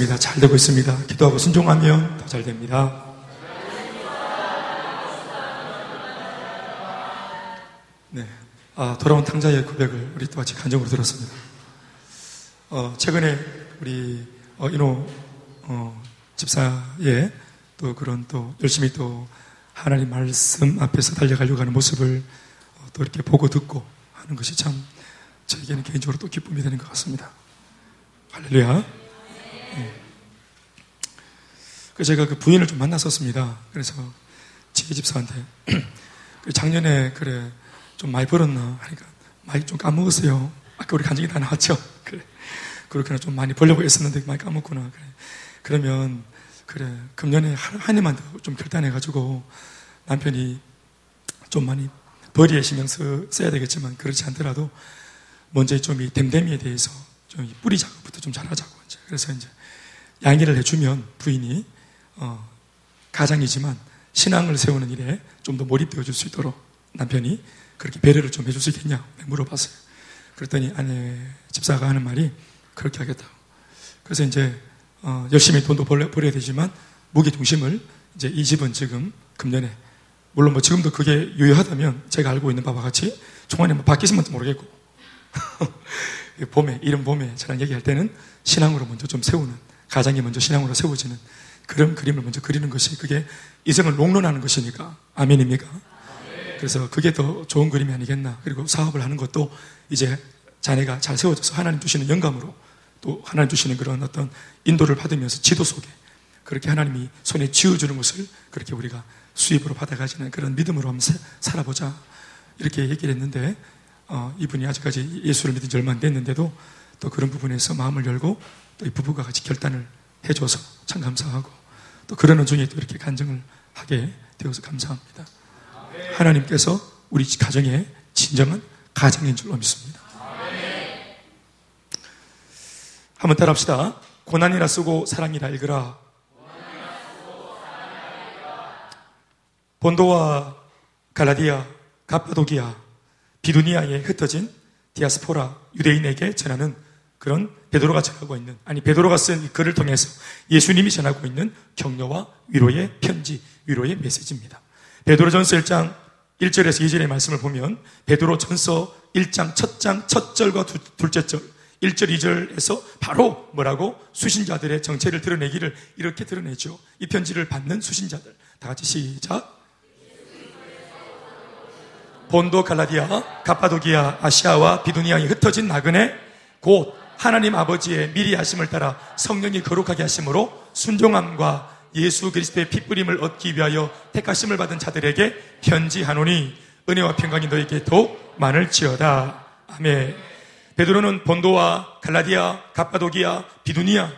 있습니다. 잘 되고 있습니다. 기도하고 순종하면 더 잘 됩니다. 네. 아, 돌아온 탕자의 고백을 우리 또 같이 간정으로 들었습니다. 어, 최근에 우리, 어, 이노, 어, 집사의 또 그런 또 열심히 또 하나님 말씀 앞에서 달려가려고 하는 모습을 어, 또 이렇게 보고 듣고 하는 것이 참 저에게는 개인적으로 또 기쁨이 되는 것 같습니다. 할렐루야. 네. 그 제가 그 부인을 좀 만났었습니다. 그래서 지혜 집사한테 그 작년에 그래 좀 많이 벌었나 하니까 많이 좀 까먹었어요. 아까 우리 간증이 다 나왔죠. 그래 그렇게나 좀 많이 벌려고 했었는데 많이 까먹구나. 그래 그러면 그래 금년에 한 해만 더좀 결단해가지고 남편이 좀 많이 벌이에 신경 써, 써야 되겠지만 그렇지 않더라도 먼저 좀 이 댐댐이에 대해서 좀 뿌리 작업부터 좀 잘하자고 이제 그래서 이제 양해를 해주면 부인이 어, 가장이지만 신앙을 세우는 일에 좀 더 몰입되어 줄 수 있도록 남편이 그렇게 배려를 좀 해줄 수 있겠냐 물어봤어요. 그랬더니 아내 집사가 하는 말이 그렇게 하겠다고. 그래서 이제 어, 열심히 돈도 벌려, 벌여야 되지만 무게 중심을 이제 이 집은 지금 금년에 물론 뭐 지금도 그게 유효하다면 제가 알고 있는 바와 같이 총안에 뭐 바뀌으면 모르겠고 봄에 이런 봄에 저랑 얘기할 때는 신앙으로 먼저 좀 세우는 가장이 먼저 신앙으로 세워지는 그런 그림을 먼저 그리는 것이 그게 이생을 롱런하는 것이니까. 아멘입니까? 그래서 그게 더 좋은 그림이 아니겠나. 그리고 사업을 하는 것도 이제 자네가 잘 세워져서 하나님 주시는 영감으로 또 하나님 주시는 그런 어떤 인도를 받으면서 지도 속에 그렇게 하나님이 손에 쥐어주는 것을 그렇게 우리가 수입으로 받아가지는 그런 믿음으로 한번 살아보자. 이렇게 얘기를 했는데 어, 이분이 아직까지 예수를 믿은 지 얼마 안 됐는데도 또 그런 부분에서 마음을 열고 또 이 부부가 같이 결단을 해줘서 참 감사하고 또 그러는 중에 또 이렇게 간증을 하게 되어서 감사합니다. 하나님께서 우리 가정의 진정한 가정인 줄로 믿습니다. 한번 따라 합시다. 고난이라 쓰고 사랑이라 읽으라. 본도와 갈라디아, 가파도기아, 비두니아에 흩어진 디아스포라 유대인에게 전하는 그런 베드로가 전하고 있는 아니 베드로가 쓴 글을 통해서 예수님이 전하고 있는 격려와 위로의 편지, 위로의 메시지입니다. 베드로전서 1장 1절에서 2절의 말씀을 보면 베드로전서 1장 첫장 첫 절과 둘째 절 1절, 2절에서 바로 뭐라고? 수신자들의 정체를 드러내기를 이렇게 드러내죠. 이 편지를 받는 수신자들. 다 같이 시작. 본도 갈라디아, 가파도기아, 아시아와 비두니아에 흩어진 나그네 곧 하나님 아버지의 미리 하심을 따라 성령이 거룩하게 하심으로 순종함과 예수 그리스도의 핏부림을 얻기 위하여 택하심을 받은 자들에게 편지하노니 은혜와 평강이 너에게 더욱 많을지어다. 아멘. 베드로는 본도와 갈라디아, 가파도기아, 비두니아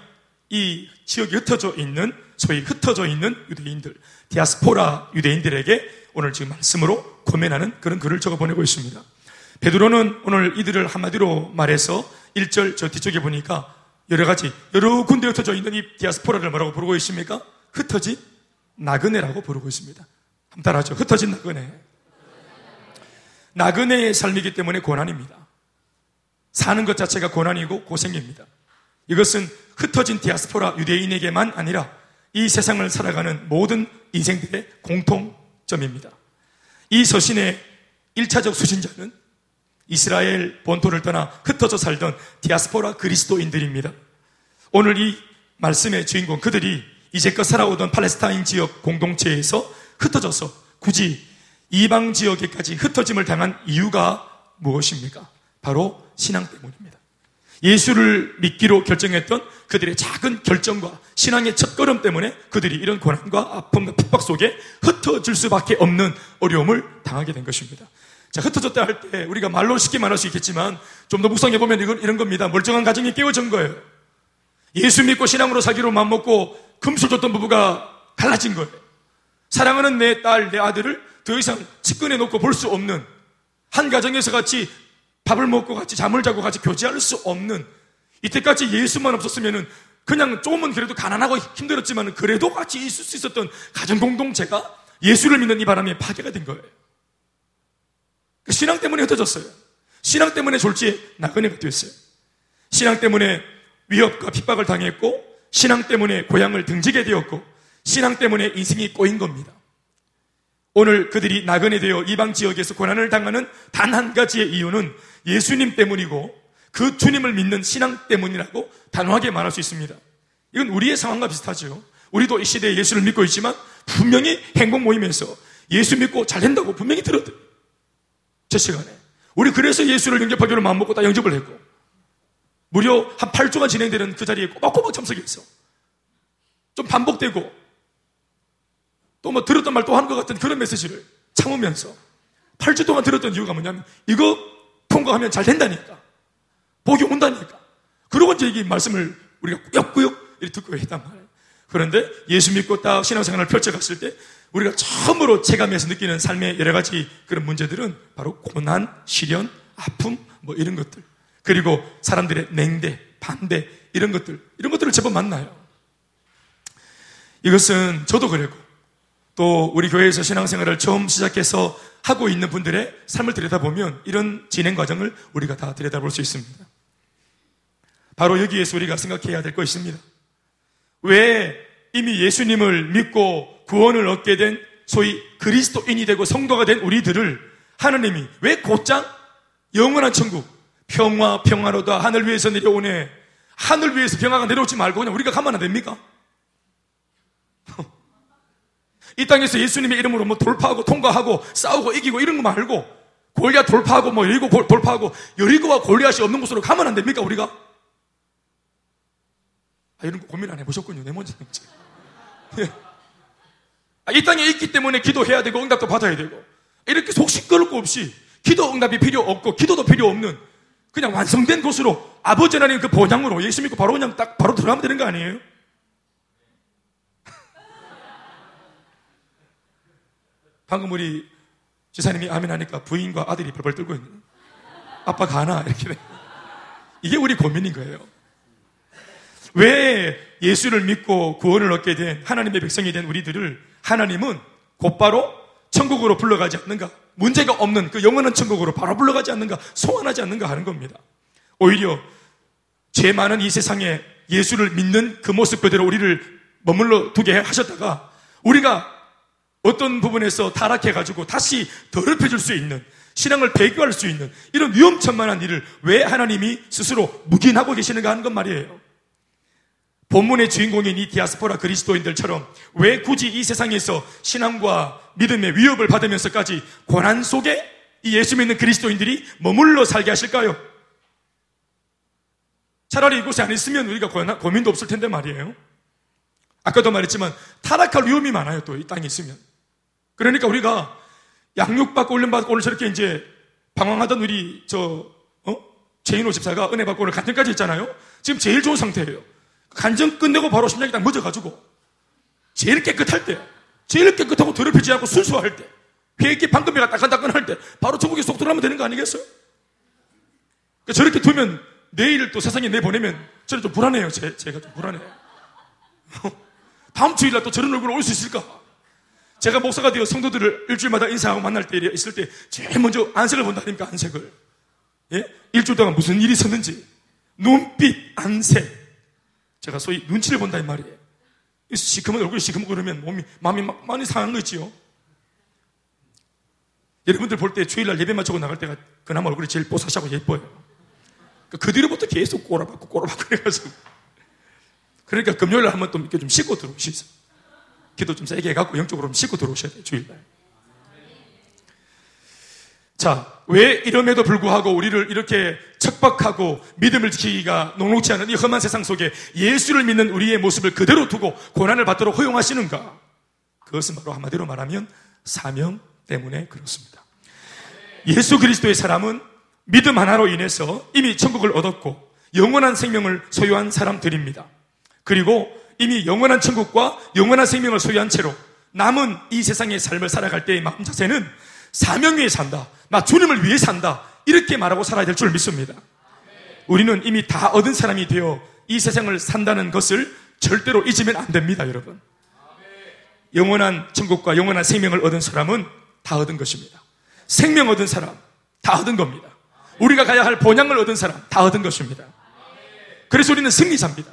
이 지역이 흩어져 있는 소위 흩어져 있는 유대인들, 디아스포라 유대인들에게 오늘 지금 말씀으로 고면하는 그런 글을 적어 보내고 있습니다. 베드로는 오늘 이들을 한마디로 말해서 1절 저 뒤쪽에 보니까 여러 가지 여러 군데 흩어져 있는 이 디아스포라를 뭐라고 부르고 있습니까? 흩어진 나그네라고 부르고 있습니다. 한번 따라하죠. 흩어진 나그네. 나그네의 삶이기 때문에 고난입니다. 사는 것 자체가 고난이고 고생입니다. 이것은 흩어진 디아스포라 유대인에게만 아니라 이 세상을 살아가는 모든 인생들의 공통점입니다. 이 서신의 1차적 수신자는 이스라엘 본토를 떠나 흩어져 살던 디아스포라 그리스도인들입니다. 오늘 이 말씀의 주인공 그들이 이제껏 살아오던 팔레스타인 지역 공동체에서 흩어져서 굳이 이방 지역에까지 흩어짐을 당한 이유가 무엇입니까? 바로 신앙 때문입니다. 예수를 믿기로 결정했던 그들의 작은 결정과 신앙의 첫걸음 때문에 그들이 이런 고난과 아픔과 핍박 속에 흩어질 수밖에 없는 어려움을 당하게 된 것입니다. 자, 흩어졌다 할 때 우리가 말로 쉽게 말할 수 있겠지만 좀 더 묵상해 보면 이런 겁니다. 멀쩡한 가정이 깨어진 거예요. 예수 믿고 신앙으로 살기로 마음먹고 금술 줬던 부부가 갈라진 거예요. 사랑하는 내 딸, 내 아들을 더 이상 측근해 놓고 볼 수 없는 한 가정에서 같이 밥을 먹고 같이 잠을 자고 같이 교제할 수 없는 이때까지 예수만 없었으면은 그냥 조금은 그래도 가난하고 힘들었지만 그래도 같이 있을 수 있었던 가정 공동체가 예수를 믿는 이 바람에 파괴가 된 거예요. 그 신앙 때문에 흩어졌어요. 신앙 때문에 졸지에 나그네가 되었어요. 신앙 때문에 위협과 핍박을 당했고 신앙 때문에 고향을 등지게 되었고 신앙 때문에 인생이 꼬인 겁니다. 오늘 그들이 나그네 되어 이방 지역에서 고난을 당하는 단 한 가지의 이유는 예수님 때문이고 그 주님을 믿는 신앙 때문이라고 단호하게 말할 수 있습니다. 이건 우리의 상황과 비슷하죠. 우리도 이 시대에 예수를 믿고 있지만 분명히 행복 모임에서 예수 믿고 잘 된다고 분명히 들었대. 저 시간에. 우리 그래서 예수를 영접하기로 마음먹고 다 영접을 했고 무려 한 8주간 진행되는 그 자리에 꼬박꼬박 참석했어. 좀 반복되고 또 뭐 들었던 말 또 하는 것 같은 그런 메시지를 참으면서 8주 동안 들었던 이유가 뭐냐면 이거 통과하면 잘 된다니까. 복이 온다니까. 그러고 이제 이 말씀을 우리가 꾸역꾸역 이렇게 듣고 했단 말이에요. 그런데 예수 믿고 딱 신앙생활을 펼쳐갔을 때 우리가 처음으로 체감해서 느끼는 삶의 여러 가지 그런 문제들은 바로 고난, 시련, 아픔, 뭐 이런 것들. 그리고 사람들의 냉대, 반대, 이런 것들, 이런 것들을 제법 만나요. 이것은 저도 그랬고, 또 우리 교회에서 신앙생활을 처음 시작해서 하고 있는 분들의 삶을 들여다보면 이런 진행 과정을 우리가 다 들여다볼 수 있습니다. 바로 여기에서 우리가 생각해야 될 것입니다. 왜 이미 예수님을 믿고 구원을 얻게 된 소위 그리스도인이 되고 성도가 된 우리들을 하나님이 왜 곧장 영원한 천국, 평화, 평화로다 하늘 위에서 내려오네. 하늘 위에서 평화가 내려오지 말고 그냥 우리가 가면 안 됩니까? 이 땅에서 예수님의 이름으로 뭐 돌파하고 통과하고 싸우고 이기고 이런 거 말고 골리앗 돌파하고 뭐 여리고 돌파하고 여리고와 골리앗이 없는 곳으로 가면 안 됩니까 우리가? 아, 이런 거 고민 안 해보셨군요. 내 먼저 지 아, 이 땅에 있기 때문에 기도해야 되고 응답도 받아야 되고 이렇게 속 시끄러울 거 없이 기도 응답이 필요 없고 기도도 필요 없는 그냥 완성된 곳으로 아버지 하나님 그 본향으로 예수 믿고 바로 그냥 딱 바로 들어가면 되는 거 아니에요? 방금 우리 지사님이 아멘 하니까 부인과 아들이 벌벌 떨고 있는 아빠 가나 이렇게 돼. 이게 우리 고민인 거예요. 왜 예수를 믿고 구원을 얻게 된 하나님의 백성이 된 우리들을 하나님은 곧바로 천국으로 불러가지 않는가? 문제가 없는 그 영원한 천국으로 바로 불러가지 않는가? 소환하지 않는가 하는 겁니다. 오히려 죄 많은 이 세상에 예수를 믿는 그 모습 그대로 우리를 머물러 두게 하셨다가 우리가 어떤 부분에서 타락해가지고 다시 더럽혀질 수 있는 신앙을 배교할 수 있는 이런 위험천만한 일을 왜 하나님이 스스로 묵인하고 계시는가 하는 건 말이에요. 본문의 주인공인 이 디아스포라 그리스도인들처럼 왜 굳이 이 세상에서 신앙과 믿음의 위협을 받으면서까지 고난 속에 이 예수 믿는 그리스도인들이 머물러 살게 하실까요? 차라리 이곳에 안 있으면 우리가 고민도 없을 텐데 말이에요. 아까도 말했지만 타락할 위험이 많아요. 또 이 땅에 있으면. 그러니까 우리가 양육받고 훈련받고 오늘 저렇게 이제 방황하던 우리 저 어? 제인호 집사가 은혜 받고 오늘 간증까지 했잖아요. 지금 제일 좋은 상태예요. 간증 끝내고 바로 심장이 딱 멎어가지고 제일 깨끗할 때, 제일 깨끗하고 더럽히지 않고 순수할 때, 회기 방금이가 따끈따끈할 때 바로 천국에 속 들어가면 되는 거 아니겠어요? 그러니까 저렇게 두면 내일 또 세상에 내보내면 저는 좀 불안해요. 제, 제가 좀 불안해요. 다음 주일날 또 저런 얼굴 올 수 있을까? 제가 목사가 되어 성도들을 일주일마다 인사하고 만날 때 있을 때 제일 먼저 안색을 본다니까 안색을. 예? 일주일 동안 무슨 일이 있었는지 눈빛 안색 제가 소위 눈치를 본다 이 말이에요. 시커먼 얼굴이 시커먼 그러면 몸이 마음이 막 많이 상한 거 있지요. 여러분들 볼 때 주일날 예배 마치고 나갈 때가 그나마 얼굴이 제일 뽀사시하고 예뻐요. 그, 그 뒤로부터 계속 꼬라박고 꼬라박고 그래가지고 그러니까 금요일날 한번 또 이렇게 좀 씻고 들어오시죠. 기도 좀 세게 해갖고 영적으로 좀 씻고 들어오셔야 돼요, 주일날. 자, 왜 이럼에도 불구하고 우리를 이렇게 척박하고 믿음을 지키기가 녹록지 않은 이 험한 세상 속에 예수를 믿는 우리의 모습을 그대로 두고 고난을 받도록 허용하시는가? 그것은 바로 한마디로 말하면 사명 때문에 그렇습니다. 예수 그리스도의 사람은 믿음 하나로 인해서 이미 천국을 얻었고 영원한 생명을 소유한 사람들입니다. 그리고 이미 영원한 천국과 영원한 생명을 소유한 채로 남은 이 세상의 삶을 살아갈 때의 마음 자세는 사명 위에 산다. 나 주님을 위해 산다. 이렇게 말하고 살아야 될 줄 믿습니다. 우리는 이미 다 얻은 사람이 되어 이 세상을 산다는 것을 절대로 잊으면 안 됩니다, 여러분. 영원한 천국과 영원한 생명을 얻은 사람은 다 얻은 것입니다. 생명 얻은 사람, 다 얻은 겁니다. 우리가 가야 할 본향을 얻은 사람, 다 얻은 것입니다. 그래서 우리는 승리자입니다.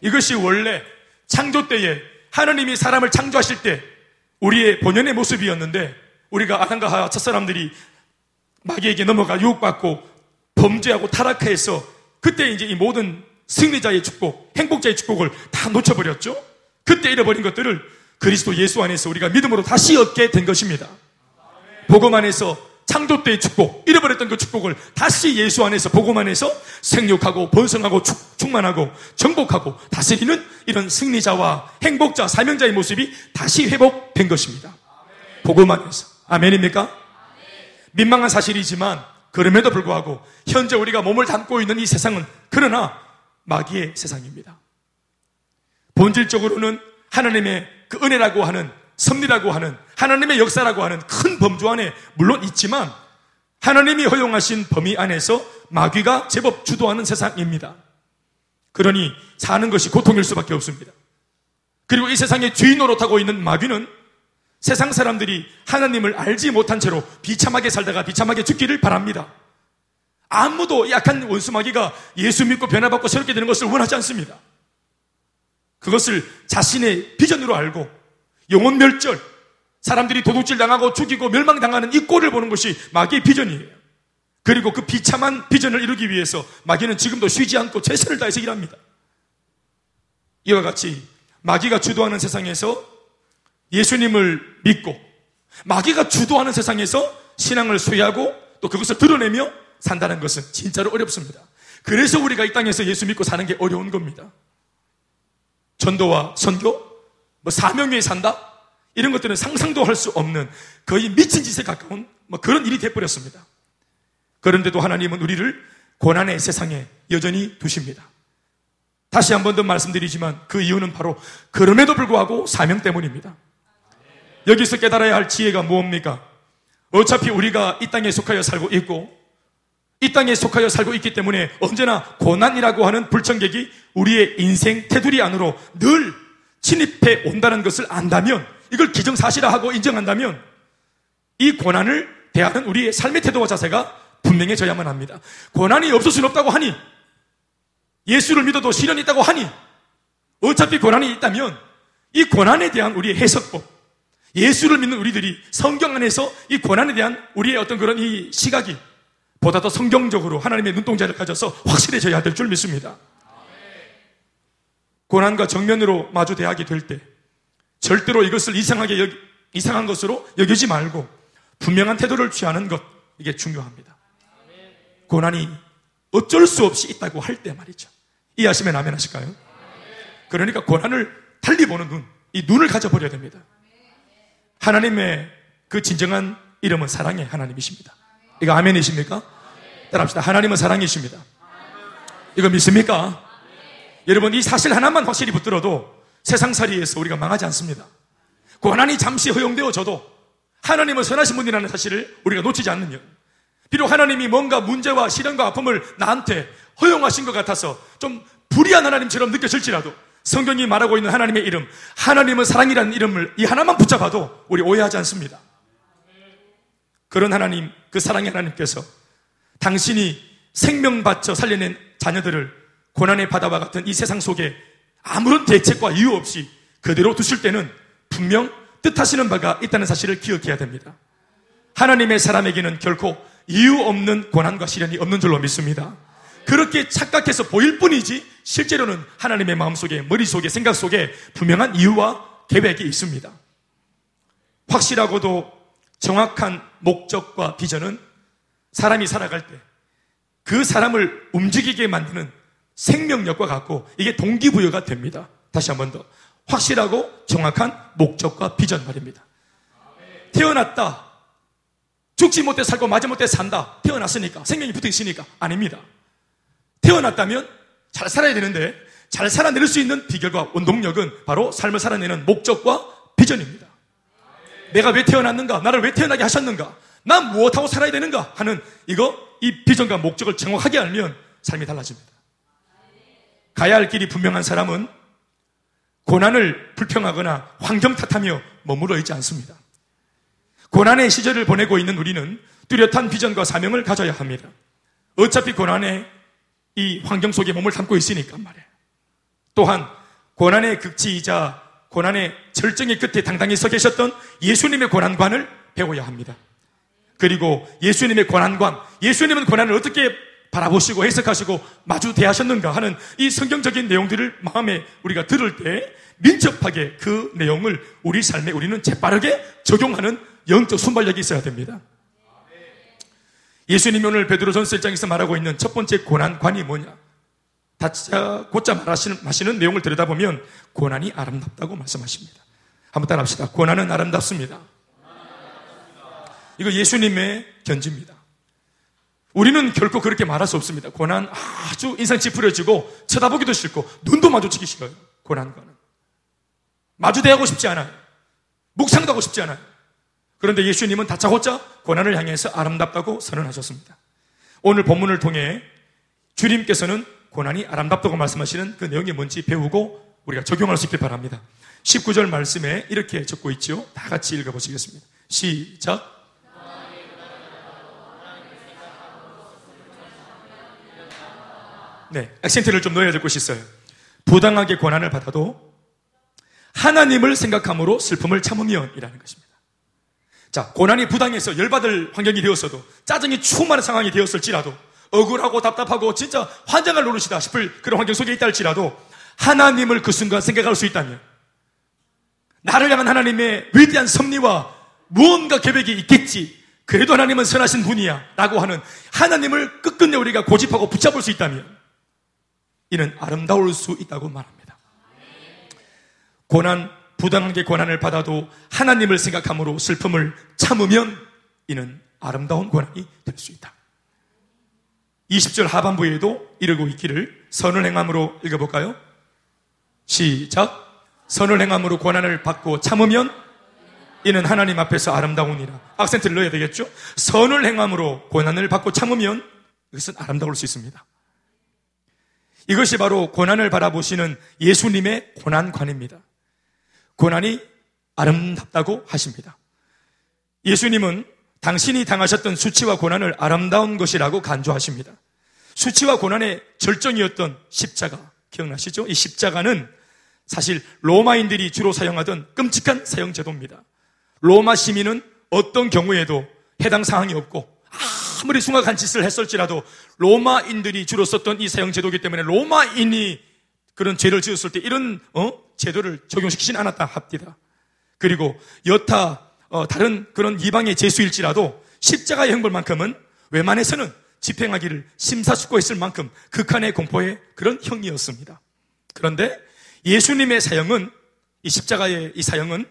이것이 원래 창조 때에 하나님이 사람을 창조하실 때 우리의 본연의 모습이었는데 우리가 아담과 하와 첫 사람들이 마귀에게 넘어가 유혹받고 범죄하고 타락해서 그때 이제 이 모든 승리자의 축복, 행복자의 축복을 다 놓쳐버렸죠? 그때 잃어버린 것들을 그리스도 예수 안에서 우리가 믿음으로 다시 얻게 된 것입니다. 복음 안에서 창조 때의 축복, 잃어버렸던 그 축복을 다시 예수 안에서 복음 안에서 생육하고 번성하고 충, 만하고 정복하고 다스리는 이런 승리자와 행복자, 사명자의 모습이 다시 회복된 것입니다. 복음 안에서. 아멘입니까? 민망한 사실이지만 그럼에도 불구하고 현재 우리가 몸을 담고 있는 이 세상은 그러나 마귀의 세상입니다. 본질적으로는 하나님의 그 은혜라고 하는 섭리라고 하는 하나님의 역사라고 하는 큰 범주 안에 물론 있지만 하나님이 허용하신 범위 안에서 마귀가 제법 주도하는 세상입니다. 그러니 사는 것이 고통일 수밖에 없습니다. 그리고 이 세상에 주인 노릇하고 있는 마귀는 세상 사람들이 하나님을 알지 못한 채로 비참하게 살다가 비참하게 죽기를 바랍니다. 아무도 약한 원수 마귀가 예수 믿고 변화받고 새롭게 되는 것을 원하지 않습니다. 그것을 자신의 비전으로 알고 영혼 멸절, 사람들이 도둑질 당하고 죽이고 멸망당하는 이 꼴을 보는 것이 마귀의 비전이에요. 그리고 그 비참한 비전을 이루기 위해서 마귀는 지금도 쉬지 않고 최선을 다해서 일합니다. 이와 같이 마귀가 주도하는 세상에서 예수님을 믿고 마귀가 주도하는 세상에서 신앙을 소유하고 또 그것을 드러내며 산다는 것은 진짜로 어렵습니다. 그래서 우리가 이 땅에서 예수 믿고 사는 게 어려운 겁니다. 전도와 선교, 뭐 사명 위에 산다? 이런 것들은 상상도 할 수 없는 거의 미친 짓에 가까운 뭐 그런 일이 되어버렸습니다. 그런데도 하나님은 우리를 고난의 세상에 여전히 두십니다. 다시 한 번 더 말씀드리지만 그 이유는 바로 그럼에도 불구하고 사명 때문입니다. 여기서 깨달아야 할 지혜가 무엇입니까? 어차피 우리가 이 땅에 속하여 살고 있고 이 땅에 속하여 살고 있기 때문에 언제나 고난이라고 하는 불청객이 우리의 인생 테두리 안으로 늘 침입해 온다는 것을 안다면 이걸 기정사실화하고 인정한다면 이 고난을 대하는 우리의 삶의 태도와 자세가 분명해져야만 합니다. 고난이 없을 수는 없다고 하니 예수를 믿어도 시련이 있다고 하니 어차피 고난이 있다면 이 고난에 대한 우리의 해석법 예수를 믿는 우리들이 성경 안에서 이 고난에 대한 우리의 어떤 그런 이 시각이 보다 더 성경적으로 하나님의 눈동자를 가져서 확실해져야 될 줄 믿습니다. 고난과 정면으로 마주 대하게 될 때 절대로 이것을 이상하게 여기, 이상한 것으로 여기지 말고 분명한 태도를 취하는 것 이게 중요합니다. 고난이 어쩔 수 없이 있다고 할 때 말이죠. 이해하시면 아멘 하실까요? 그러니까 고난을 달리 보는 눈, 이 눈을 가져버려야 됩니다. 하나님의 그 진정한 이름은 사랑의 하나님이십니다. 이거 아멘이십니까? 따라합시다. 하나님은 사랑이십니다. 이거 믿습니까? 여러분, 이 사실 하나만 확실히 붙들어도 세상살이에서 우리가 망하지 않습니다. 고난이 잠시 허용되어져도 하나님은 선하신 분이라는 사실을 우리가 놓치지 것. 비록 하나님이 뭔가 문제와 시련과 아픔을 나한테 허용하신 것 같아서 좀 불의한 하나님처럼 느껴질지라도 성경이 말하고 있는 하나님의 이름, 하나님은 사랑이라는 이름을 이 하나만 붙잡아도 우리 오해하지 않습니다. 그런 하나님, 그 사랑의 하나님께서 당신이 생명 바쳐 살려낸 자녀들을 고난의 바다와 같은 이 세상 속에 아무런 대책과 이유 없이 그대로 두실 때는 분명 뜻하시는 바가 있다는 사실을 기억해야 됩니다. 하나님의 사람에게는 결코 이유 없는 고난과 시련이 없는 줄로 믿습니다. 그렇게 착각해서 보일 뿐이지 실제로는 하나님의 마음속에 머릿속에 생각 속에 분명한 이유와 계획이 있습니다. 확실하고도 정확한 목적과 비전은 사람이 살아갈 때 그 사람을 움직이게 만드는 생명력과 같고 이게 동기부여가 됩니다. 다시 한 번 더. 확실하고 정확한 목적과 비전 말입니다. 태어났다. 죽지 못해 살고 맞지 못해 산다. 태어났으니까. 생명이 붙어 있으니까. 아닙니다. 태어났다면 잘 살아야 되는데 잘 살아낼 수 있는 비결과 원동력은 바로 삶을 살아내는 목적과 비전입니다. 내가 왜 태어났는가? 나를 왜 태어나게 하셨는가? 난 무엇하고 살아야 되는가? 하는 이거, 이 비전과 목적을 정확하게 알면 삶이 달라집니다. 가야 할 길이 분명한 사람은 고난을 불평하거나 환경 탓하며 머물러 있지 않습니다. 고난의 시절을 보내고 있는 우리는 뚜렷한 비전과 사명을 가져야 합니다. 어차피 고난의 이 환경 속에 몸을 담고 있으니까 말이에요. 또한 고난의 극치이자 고난의 절정의 끝에 당당히 서 계셨던 예수님의 고난관을 배워야 합니다. 그리고 예수님의 고난관, 예수님은 고난을 어떻게 바라보시고 해석하시고 마주 대하셨는가 하는 이 성경적인 내용들을 마음에 우리가 들을 때 민첩하게 그 내용을 우리 삶에 우리는 재빠르게 적용하는 영적 순발력이 있어야 됩니다. 예수님이 오늘 베드로전서 1장에서 말하고 있는 첫 번째 고난관이 뭐냐? 다짜 곧자 말하시는 마시는 내용을 들여다보면 고난이 아름답다고 말씀하십니다. 한번 따라합시다. 고난은 아름답습니다. 이거 예수님의 견지입니다. 우리는 결코 그렇게 말할 수 없습니다. 고난 아주 인상 찌푸려지고 쳐다보기도 싫고 눈도 마주치기 싫어요. 고난과는. 마주대하고 싶지 않아요. 묵상도 하고 싶지 않아요. 그런데 예수님은 다짜고짜 고난을 향해서 아름답다고 선언하셨습니다. 오늘 본문을 통해 주님께서는 고난이 아름답다고 말씀하시는 그 내용이 뭔지 배우고 우리가 적용할 수 있길 바랍니다. 19절 말씀에 이렇게 적고 있지요. 다 같이 읽어보시겠습니다. 시작. 네, 액센트를 좀 넣어야 될 곳이 있어요. 부당하게 고난을 받아도 하나님을 생각함으로 슬픔을 참으면이라는 것입니다. 자, 고난이 부당해서 열받을 환경이 되었어도 짜증이 충만한 상황이 되었을지라도 억울하고 답답하고 진짜 환장을 노릇이다 싶을 그런 환경 속에 있다 할지라도 하나님을 그 순간 생각할 수 있다면 나를 향한 하나님의 위대한 섭리와 무언가 계획이 있겠지. 그래도 하나님은 선하신 분이야. 라고 하는 하나님을 끝끝내 우리가 고집하고 붙잡을 수 있다면 이는 아름다울 수 있다고 말합니다. 고난, 부당하게 고난을 받아도 하나님을 생각함으로 슬픔을 참으면 이는 아름다운 고난이 될 수 있다. 20절 하반부에도 이르고 있기를 선을 행함으로 읽어볼까요? 시작. 선을 행함으로 고난을 받고 참으면 이는 하나님 앞에서 아름다우니라. 악센트를 넣어야 되겠죠? 선을 행함으로 고난을 받고 참으면 이것은 아름다울 수 있습니다. 이것이 바로 고난을 바라보시는 예수님의 고난관입니다. 고난이 아름답다고 하십니다. 예수님은 당신이 당하셨던 수치와 고난을 아름다운 것이라고 간주하십니다. 수치와 고난의 절정이었던 십자가 기억나시죠? 이 십자가는 사실 로마인들이 주로 사용하던 끔찍한 사형 제도입니다. 로마 시민은 어떤 경우에도 해당 사항이 없고 아무리 숭악한 짓을 했을지라도 로마인들이 주로 썼던 이 사형 제도이기 때문에 로마인이 그런 죄를 지었을 때 이런 어? 제도를 적용시키진 않았다 합니다. 그리고 여타 어, 다른 그런 이방의 죄수일지라도 십자가의 형벌만큼은 웬만해서는 집행하기를 심사숙고했을 만큼 극한의 공포의 그런 형이었습니다. 그런데 예수님의 사형은 이 십자가의 이 사형은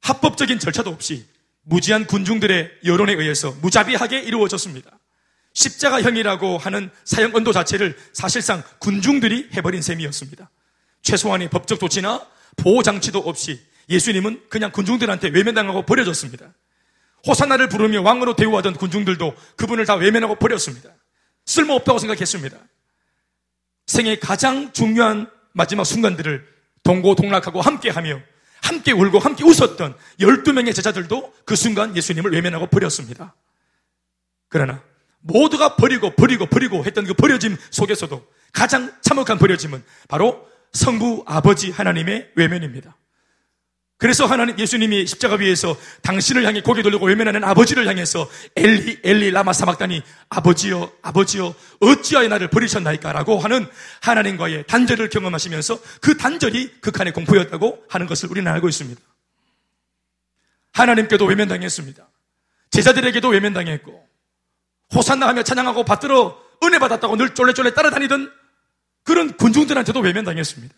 합법적인 절차도 없이 무지한 군중들의 여론에 의해서 무자비하게 이루어졌습니다. 십자가형이라고 하는 사형 언도 자체를 사실상 군중들이 해버린 셈이었습니다. 최소한의 법적 조치나 보호 장치도 없이 예수님은 그냥 군중들한테 외면당하고 버려졌습니다. 호산나를 부르며 왕으로 대우하던 군중들도 그분을 다 외면하고 버렸습니다. 쓸모없다고 생각했습니다. 생의 가장 중요한 마지막 순간들을 동고동락하고 함께하며 함께 울고 함께 웃었던 12명의 제자들도 그 순간 예수님을 외면하고 버렸습니다. 그러나 모두가 버리고 버리고 버리고 했던 그 버려짐 속에서도 가장 참혹한 버려짐은 바로 성부 아버지 하나님의 외면입니다. 그래서 하나님 예수님이 십자가 위에서 당신을 향해 고개 돌리고 외면하는 아버지를 향해서 엘리 엘리 라마 사막다니 아버지여 아버지여 어찌하여 나를 버리셨나이까라고 하는 하나님과의 단절을 경험하시면서 그 단절이 극한의 공포였다고 하는 것을 우리는 알고 있습니다. 하나님께도 외면당했습니다. 제자들에게도 외면당했고 호산나 하며 찬양하고 받들어 은혜 받았다고 늘 쫄래쫄래 따라다니던 그런 군중들한테도 외면당했습니다.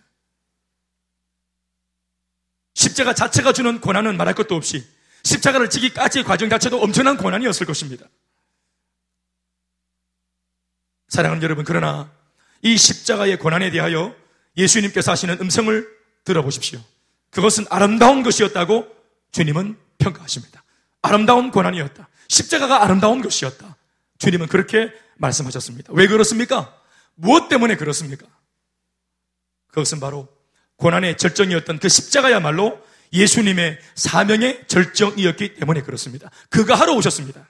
십자가 자체가 주는 고난은 말할 것도 없이 십자가를 지기까지의 과정 자체도 엄청난 고난이었을 것입니다. 사랑하는 여러분, 그러나 이 십자가의 고난에 대하여 예수님께서 하시는 음성을 들어보십시오. 그것은 아름다운 것이었다고 주님은 평가하십니다. 아름다운 고난이었다. 십자가가 아름다운 것이었다. 주님은 그렇게 말씀하셨습니다. 왜 그렇습니까? 무엇 때문에 그렇습니까? 그것은 바로 고난의 절정이었던 그 십자가야말로 예수님의 사명의 절정이었기 때문에 그렇습니다. 그가 하러 오셨습니다.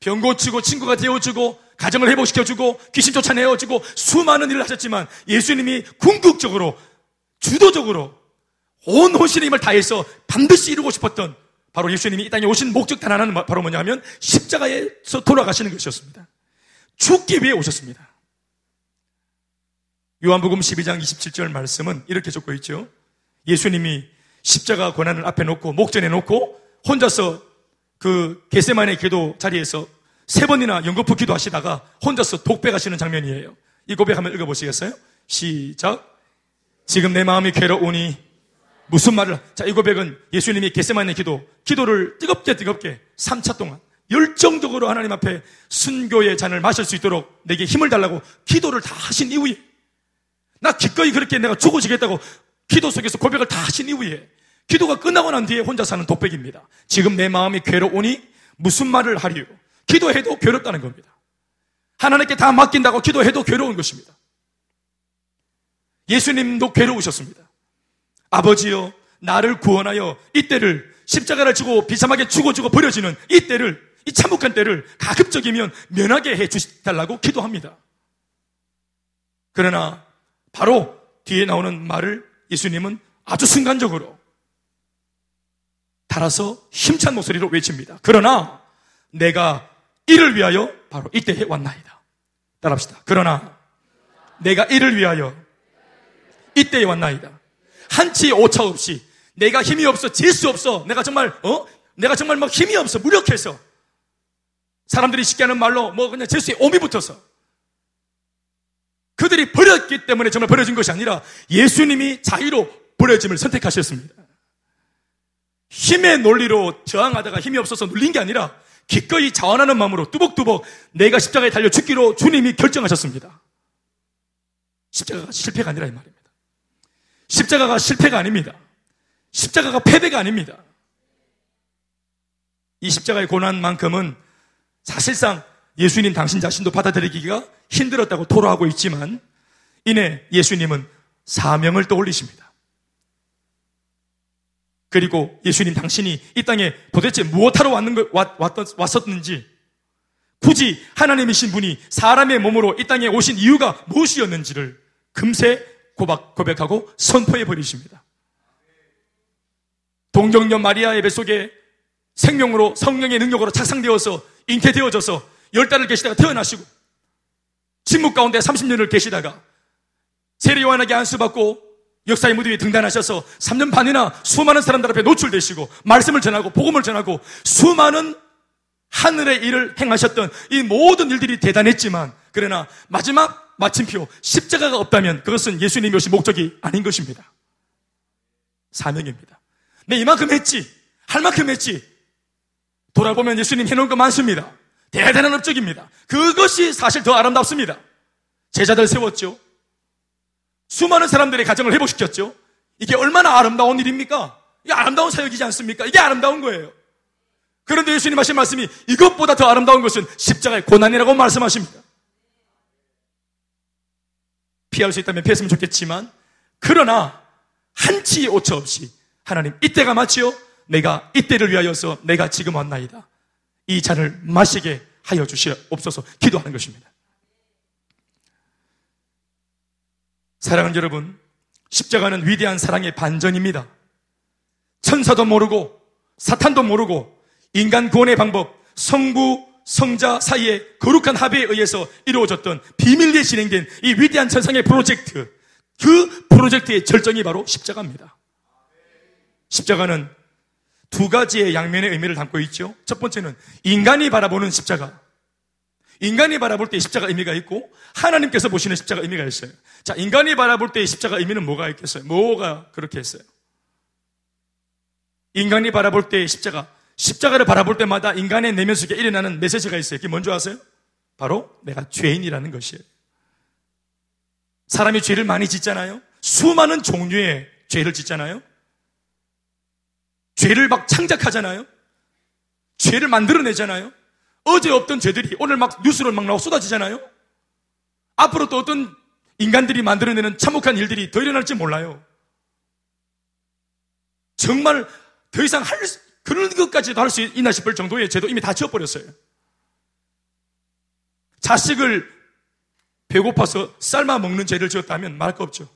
병 고치고 친구가 되어주고 가정을 회복시켜주고 귀신 쫓아내어주고 수많은 일을 하셨지만 예수님이 궁극적으로 주도적으로 온 혼신의 힘을 다해서 반드시 이루고 싶었던 바로 예수님이 이 땅에 오신 목적 단 하나는 바로 뭐냐면 십자가에서 돌아가시는 것이었습니다. 죽기 위해 오셨습니다. 요한복음 12장 27절 말씀은 이렇게 적고 있죠. 예수님이 십자가 고난을 앞에 놓고 목전에 놓고 혼자서 그 게세만의 기도 자리에서 세 번이나 연거푸 기도하시다가 혼자서 독백하시는 장면이에요. 이 고백 한번 읽어보시겠어요? 시작. 지금 내 마음이 괴로우니 무슨 말을 자, 이 고백은 예수님이 게세만의 기도, 기도를 뜨겁게 뜨겁게 3차 동안 열정적으로 하나님 앞에 순교의 잔을 마실 수 있도록 내게 힘을 달라고 기도를 다 하신 이후에 나 기꺼이 그렇게 내가 죽어지겠다고 기도 속에서 고백을 다 하신 이후에 기도가 끝나고 난 뒤에 혼자 사는 독백입니다. 지금 내 마음이 괴로우니 무슨 말을 하리요? 기도해도 괴롭다는 겁니다. 하나님께 다 맡긴다고 기도해도 괴로운 것입니다. 예수님도 괴로우셨습니다. 아버지여, 나를 구원하여 이때를 십자가를 지고 비참하게 죽어주고 버려지는 이때를, 이 참혹한 때를 가급적이면 면하게 해 주달라고 기도합니다. 그러나 바로 뒤에 나오는 말을 예수님은 아주 순간적으로 달아서 힘찬 목소리로 외칩니다. 그러나 내가 이를 위하여 바로 이때에 왔나이다. 따라합시다. 그러나 내가 이를 위하여 이때에 왔나이다. 한치 오차 없이 내가 힘이 없어 질수 없어 내가 정말 어 내가 정말 막 힘이 없어 무력해서 사람들이 쉽게 하는 말로 뭐 그냥 제수에 오미 붙어서 그들이 버렸기 때문에 정말 버려진 것이 아니라 예수님이 자유로 버려짐을 선택하셨습니다. 힘의 논리로 저항하다가 힘이 없어서 눌린 게 아니라 기꺼이 자원하는 마음으로 뚜벅뚜벅 내가 십자가에 달려 죽기로 주님이 결정하셨습니다. 십자가가 실패가 아니라 이 말입니다. 십자가가 실패가 아닙니다. 십자가가 패배가 아닙니다. 이 십자가의 고난만큼은 사실상 예수님 당신 자신도 받아들이기가 힘들었다고 토로하고 있지만 이내 예수님은 사명을 떠올리십니다. 그리고 예수님 당신이 이 땅에 도대체 무엇하러 왔었는지 굳이 하나님이신 분이 사람의 몸으로 이 땅에 오신 이유가 무엇이었는지를 금세 고박, 고백 하고 선포해 버리십니다. 동정녀 마리아의 뱃속에 생명으로 성령의 능력으로 착상되어서 잉태되어져서 열 달을 계시다가 태어나시고 침묵 가운데 30년을 계시다가 세례 요한에게 안수받고 역사의 무대 위에 등단하셔서 3년 반이나 수많은 사람들 앞에 노출되시고 말씀을 전하고 복음을 전하고 수많은 하늘의 일을 행하셨던 이 모든 일들이 대단했지만 그러나 마지막 마침표 십자가가 없다면 그것은 예수님이 오신 목적이 아닌 것입니다. 사명입니다. 내 이만큼 했지 할 만큼 했지 돌아보면 예수님 해놓은 거 많습니다. 대단한 업적입니다. 그것이 사실 더 아름답습니다. 제자들 세웠죠. 수많은 사람들의 가정을 회복시켰죠. 이게 얼마나 아름다운 일입니까? 이게 아름다운 사역이지 않습니까? 이게 아름다운 거예요. 그런데 예수님 하신 말씀이 이것보다 더 아름다운 것은 십자가의 고난이라고 말씀하십니다. 피할 수 있다면 피했으면 좋겠지만, 그러나 한치 오차 없이 하나님 이때가 마치요. 내가 이때를 위하여서 내가 지금 왔나이다. 이 잔을 마시게 하여 주시옵소서 기도하는 것입니다. 사랑하는 여러분, 십자가는 위대한 사랑의 반전입니다. 천사도 모르고 사탄도 모르고 인간 구원의 방법, 성부, 성자 사이의 거룩한 합의에 의해서 이루어졌던 비밀리에 진행된 이 위대한 천상의 프로젝트, 그 프로젝트의 절정이 바로 십자가입니다. 십자가는 두 가지의 양면의 의미를 담고 있죠. 첫 번째는 인간이 바라보는 십자가. 인간이 바라볼 때 십자가 의미가 있고 하나님께서 보시는 십자가 의미가 있어요. 자, 인간이 바라볼 때 십자가 의미는 뭐가 있겠어요? 뭐가 그렇게 했어요? 인간이 바라볼 때 십자가, 십자가를 바라볼 때마다 인간의 내면 속에 일어나는 메시지가 있어요. 그게 뭔지 아세요? 바로 내가 죄인이라는 것이에요. 사람이 죄를 많이 짓잖아요. 수많은 종류의 죄를 짓잖아요. 죄를 막 창작하잖아요. 죄를 만들어내잖아요. 어제 없던 죄들이 오늘 막 뉴스로 막 나오고 쏟아지잖아요. 앞으로 또 어떤 인간들이 만들어내는 참혹한 일들이 더 일어날지 몰라요. 정말 더 이상 할, 그런 것까지도 할 수 있나 싶을 정도의 죄도 이미 다 지어버렸어요. 자식을 배고파서 삶아 먹는 죄를 지었다면 말할 거 없죠.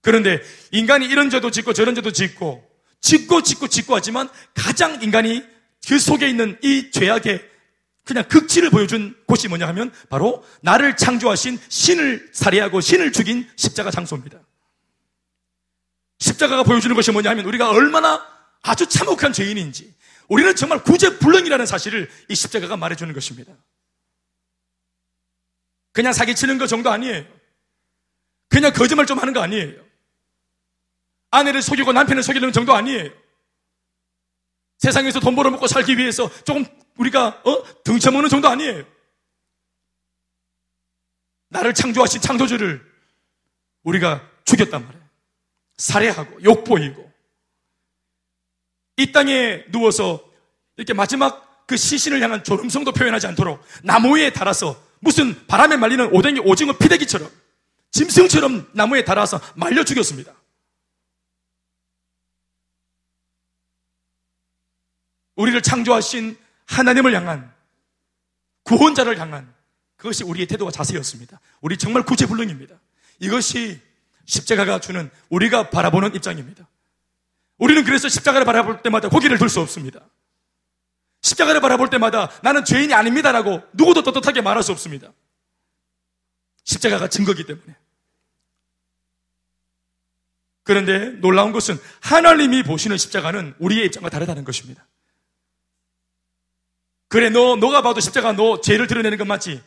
그런데 인간이 이런 죄도 짓고 저런 죄도 짓고 짓고 짓고 짓고 하지만 가장 인간이 그 속에 있는 이 죄악의 그냥 극치를 보여준 곳이 뭐냐 하면 바로 나를 창조하신 신을 살해하고 신을 죽인 십자가 장소입니다. 십자가가 보여주는 것이 뭐냐 하면 우리가 얼마나 아주 참혹한 죄인인지 우리는 정말 구제불능이라는 사실을 이 십자가가 말해주는 것입니다. 그냥 사기치는 것 정도 아니에요. 그냥 거짓말 좀 하는 거 아니에요. 아내를 속이고 남편을 속이는 정도 아니에요. 세상에서 돈 벌어먹고 살기 위해서 조금 우리가 어? 등쳐먹는 정도 아니에요. 나를 창조하신 창조주를 우리가 죽였단 말이에요. 살해하고 욕보이고 이 땅에 누워서 이렇게 마지막 그 시신을 향한 졸음성도 표현하지 않도록 나무에 달아서 무슨 바람에 말리는 오뎅이 오징어 피대기처럼 짐승처럼 나무에 달아서 말려 죽였습니다. 우리를 창조하신 하나님을 향한 구원자를 향한 그것이 우리의 태도와 자세였습니다. 우리 정말 구제불능입니다. 이것이 십자가가 주는 우리가 바라보는 입장입니다. 우리는 그래서 십자가를 바라볼 때마다 고개를 들 수 없습니다. 십자가를 바라볼 때마다 나는 죄인이 아닙니다라고 누구도 떳떳하게 말할 수 없습니다. 십자가가 증거기 때문에. 그런데 놀라운 것은 하나님이 보시는 십자가는 우리의 입장과 다르다는 것입니다. 그래, 너, 너가 봐도 십자가 너 죄를 드러내는 건 맞지?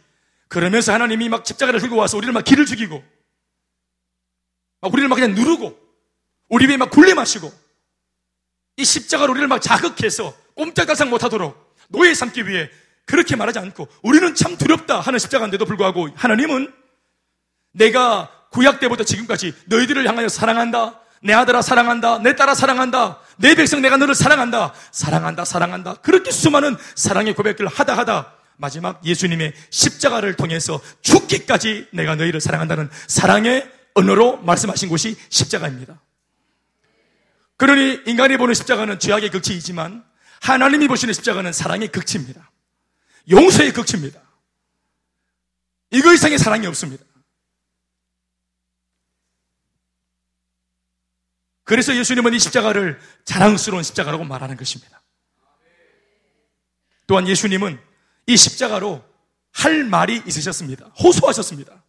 그러면서 하나님이 막 십자가를 들고 와서 우리를 막 길을 죽이고, 막 우리를 막 그냥 누르고, 우리 위에 막 굴레 마시고, 이 십자가로 우리를 막 자극해서 꼼짝달싹 못하도록 노예 삼기 위해 그렇게 말하지 않고 우리는 참 두렵다 하는 십자가인데도 불구하고 하나님은 내가 구약 때부터 지금까지 너희들을 향하여 사랑한다. 내 아들아 사랑한다. 내 딸아 사랑한다. 내 백성 내가 너를 사랑한다. 사랑한다. 사랑한다. 그렇게 수많은 사랑의 고백을 하다 하다 마지막 예수님의 십자가를 통해서 죽기까지 내가 너희를 사랑한다는 사랑의 언어로 말씀하신 곳이 십자가입니다. 그러니 인간이 보는 십자가는 죄악의 극치이지만 하나님이 보시는 십자가는 사랑의 극치입니다. 용서의 극치입니다. 이거 이상의 사랑이 없습니다. 그래서 예수님은 이 십자가를 자랑스러운 십자가라고 말하는 것입니다. 또한 예수님은 이 십자가로 할 말이 있으셨습니다. 호소하셨습니다.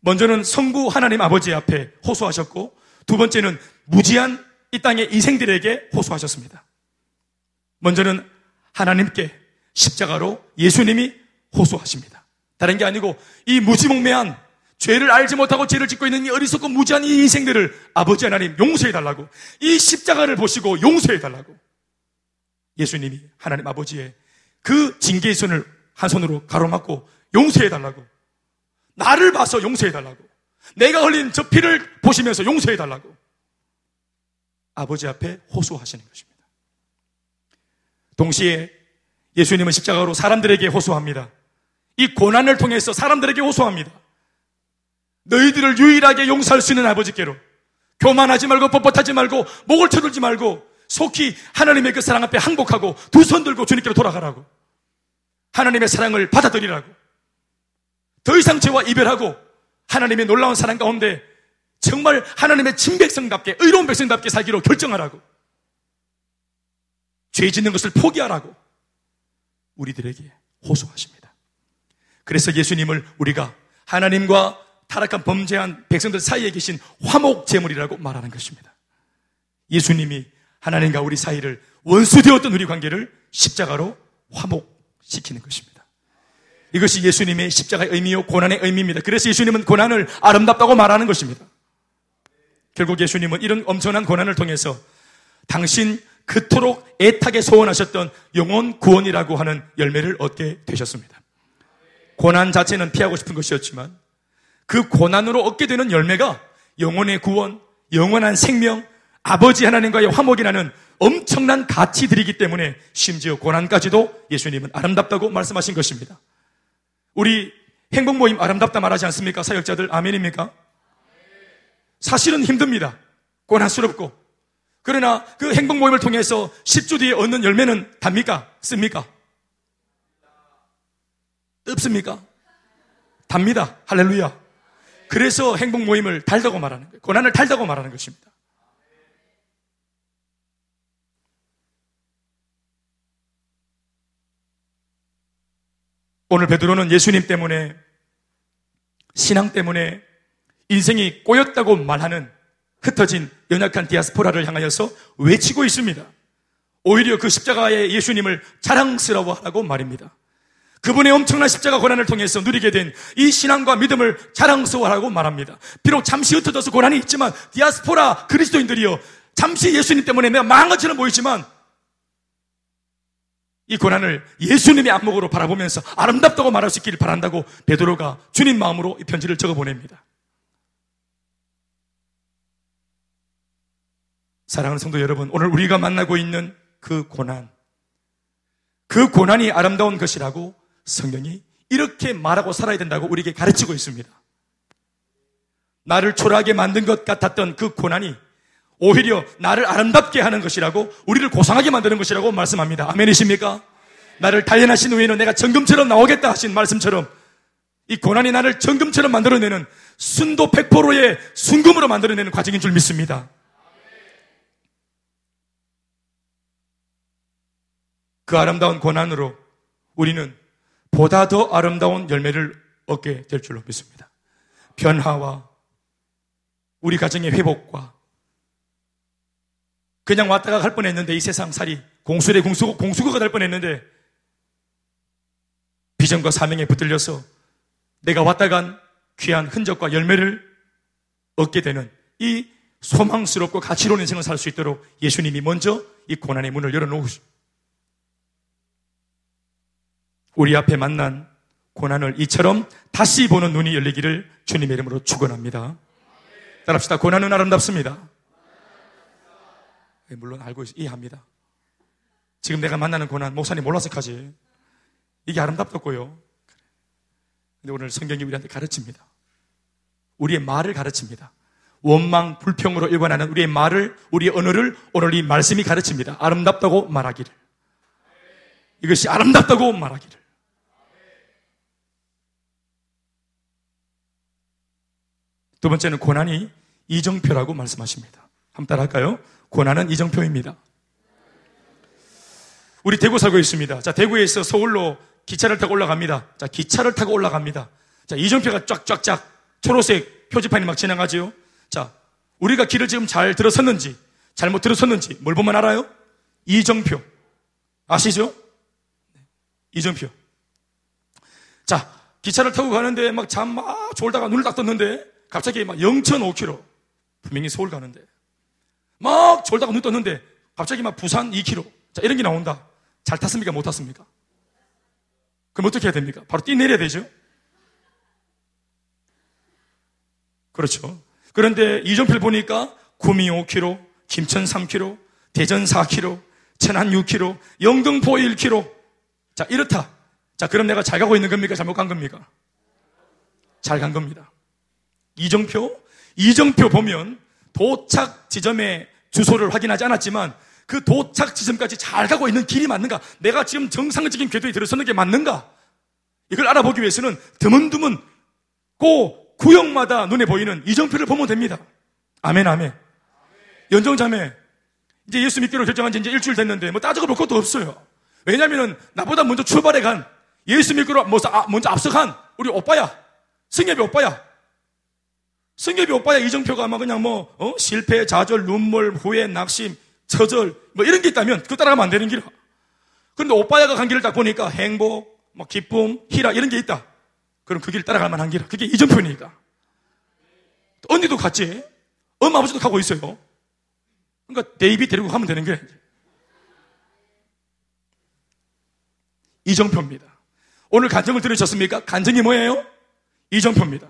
먼저는 성부 하나님 아버지 앞에 호소하셨고 두 번째는 무지한 이 땅의 이생들에게 호소하셨습니다. 먼저는 하나님께 십자가로 예수님이 호소하십니다. 다른 게 아니고 이 무지몽매한 죄를 알지 못하고 죄를 짓고 있는 이 어리석고 무지한 이 인생들을 아버지 하나님 용서해 달라고 이 십자가를 보시고 용서해 달라고 예수님이 하나님 아버지의 그 징계의 손을 한 손으로 가로막고 용서해 달라고 나를 봐서 용서해 달라고 내가 흘린 저 피를 보시면서 용서해 달라고 아버지 앞에 호소하시는 것입니다. 동시에 예수님은 십자가로 사람들에게 호소합니다. 이 고난을 통해서 사람들에게 호소합니다. 너희들을 유일하게 용서할 수 있는 아버지께로 교만하지 말고 뻣뻣하지 말고 목을 쳐들지 말고 속히 하나님의 그 사랑 앞에 항복하고 두 손 들고 주님께로 돌아가라고 하나님의 사랑을 받아들이라고 더 이상 죄와 이별하고 하나님의 놀라운 사랑 가운데 정말 하나님의 친백성답게 의로운 백성답게 살기로 결정하라고 죄 짓는 것을 포기하라고 우리들에게 호소하십니다. 그래서 예수님을 우리가 하나님과 타락한 범죄한 백성들 사이에 계신 화목 제물이라고 말하는 것입니다. 예수님이 하나님과 우리 사이를 원수되었던 우리 관계를 십자가로 화목시키는 것입니다. 이것이 예수님의 십자가의 의미요 고난의 의미입니다. 그래서 예수님은 고난을 아름답다고 말하는 것입니다. 결국 예수님은 이런 엄청난 고난을 통해서 당신 그토록 애타게 소원하셨던 영혼 구원이라고 하는 열매를 얻게 되셨습니다. 고난 자체는 피하고 싶은 것이었지만 그 고난으로 얻게 되는 열매가 영혼의 구원, 영원한 생명, 아버지 하나님과의 화목이라는 엄청난 가치들이기 때문에 심지어 고난까지도 예수님은 아름답다고 말씀하신 것입니다. 우리 행복 모임 아름답다 말하지 않습니까? 사역자들 아멘입니까? 사실은 힘듭니다. 고난스럽고. 그러나 그 행복 모임을 통해서 10주 뒤에 얻는 열매는 답니까? 씁니까? 없습니까? 답니다. 할렐루야. 그래서 행복 모임을 달다고 말하는 거예요. 고난을 달다고 말하는 것입니다. 오늘 베드로는 예수님 때문에 신앙 때문에 인생이 꼬였다고 말하는 흩어진 연약한 디아스포라를 향하여서 외치고 있습니다. 오히려 그 십자가의 예수님을 자랑스러워하라고 말입니다. 그분의 엄청난 십자가 고난을 통해서 누리게 된 이 신앙과 믿음을 자랑스러워하라고 말합니다. 비록 잠시 흩어져서 고난이 있지만 디아스포라 그리스도인들이요. 잠시 예수님 때문에 내가 망한 것처럼 보이지만 이 고난을 예수님의 안목으로 바라보면서 아름답다고 말할 수 있기를 바란다고 베드로가 주님 마음으로 이 편지를 적어 보냅니다. 사랑하는 성도 여러분, 오늘 우리가 만나고 있는 그 고난, 그 고난이 아름다운 것이라고 성경이 이렇게 말하고 살아야 된다고 우리에게 가르치고 있습니다. 나를 초라하게 만든 것 같았던 그 고난이 오히려 나를 아름답게 하는 것이라고 우리를 고상하게 만드는 것이라고 말씀합니다. 아멘이십니까? 나를 단련하신 후에는 내가 정금처럼 나오겠다 하신 말씀처럼 이 고난이 나를 정금처럼 만들어내는 순도 100%의 순금으로 만들어내는 과정인 줄 믿습니다. 그 아름다운 고난으로 우리는 보다 더 아름다운 열매를 얻게 될 줄로 믿습니다. 변화와 우리 가정의 회복과 그냥 왔다가 갈 뻔했는데 이 세상 살이 공수의 공수, 공수거가 될 뻔했는데 비전과 사명에 붙들려서 내가 왔다 간 귀한 흔적과 열매를 얻게 되는 이 소망스럽고 가치로운 인생을 살 수 있도록 예수님이 먼저 이 고난의 문을 열어놓으십니다. 우리 앞에 만난 고난을 이처럼 다시 보는 눈이 열리기를 주님의 이름으로 축원합니다. 따라합시다. 고난은 아름답습니다. 예, 물론 알고 이해합니다. 지금 내가 만나는 고난 목사님 몰라서 하지. 이게 아름답다고요. 근데 오늘 성경이 우리한테 가르칩니다. 우리의 말을 가르칩니다. 원망, 불평으로 일관하는 우리의 말을, 우리의 언어를 오늘 이 말씀이 가르칩니다. 아름답다고 말하기를. 이것이 아름답다고 말하기를. 두 번째는 고난이 이정표라고 말씀하십니다. 한번 따라할까요? 고난은 이정표입니다. 우리 대구 살고 있습니다. 자, 대구에서 서울로 기차를 타고 올라갑니다. 자, 기차를 타고 올라갑니다. 자, 이정표가 쫙쫙쫙 초록색 표지판이 막 지나가지요. 자, 우리가 길을 지금 잘 들어섰는지, 잘못 들어섰는지, 뭘 보면 알아요? 이정표. 아시죠? 네, 이정표. 자, 기차를 타고 가는데 막 잠 막 졸다가 눈을 딱 떴는데 갑자기 막 0.5km. 분명히 서울 가는데. 막 졸다가 눈 떴는데 갑자기 막 부산 2km. 자, 이런 게 나온다. 잘 탔습니까? 못 탔습니까? 그럼 어떻게 해야 됩니까? 바로 뛰내려야 되죠? 그렇죠. 그런데 이정표를 보니까 구미 5km, 김천 3km, 대전 4km, 천안 6km, 영등포 1km. 자, 이렇다. 자, 그럼 내가 잘 가고 있는 겁니까? 잘못 간 겁니까? 잘 간 겁니다. 이정표? 이정표 보면 도착 지점의 주소를 확인하지 않았지만 그 도착 지점까지 잘 가고 있는 길이 맞는가? 내가 지금 정상적인 궤도에 들어서는 게 맞는가? 이걸 알아보기 위해서는 드문드문 고 구역마다 눈에 보이는 이정표를 보면 됩니다. 아멘, 아멘. 연정자매, 이제 예수 믿기로 결정한 지 이제 일주일 됐는데 뭐 따져볼 것도 없어요. 왜냐면은 나보다 먼저 출발해 간 예수 믿기로 먼저 앞서간 우리 오빠야. 승엽이 오빠야. 승엽이 오빠야 이정표가 아마 그냥 뭐 어? 실패, 좌절, 눈물, 후회, 낙심, 처절 뭐 이런 게 있다면 그거 따라가면 안 되는 길이야. 그런데 오빠야가 간 길을 딱 보니까 행복, 뭐 기쁨, 희라 이런 게 있다. 그럼 그길 따라갈 만한 길. 그게 이정표니까. 언니도 같지. 엄마 아버지도 가고 있어요. 그러니까 데이비 데리고 가면 되는 게 이정표입니다. 오늘 간증을 들으셨습니까? 간증이 뭐예요? 이정표입니다.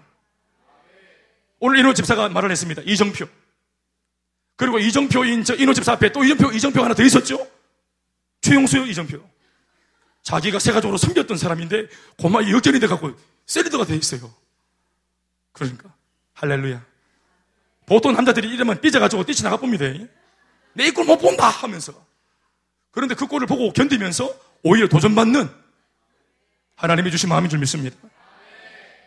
오늘 인호 집사가 말을 했습니다. 이정표. 그리고 이정표인 저 인호 집사 앞에 또 이정표, 이정표 하나 더 있었죠? 최용수요, 이정표. 자기가 세가적으로 섬겼던 사람인데 고마 역전이 돼갖고 셀리더가 돼 있어요. 그러니까 할렐루야. 보통 남자들이 이러면 삐져가지고 뛰쳐나가 봅니다. 내이꼴못 본다 하면서. 그런데 그 꼴을 보고 견디면서 오히려 도전받는 하나님이 주신 마음인 줄 믿습니다.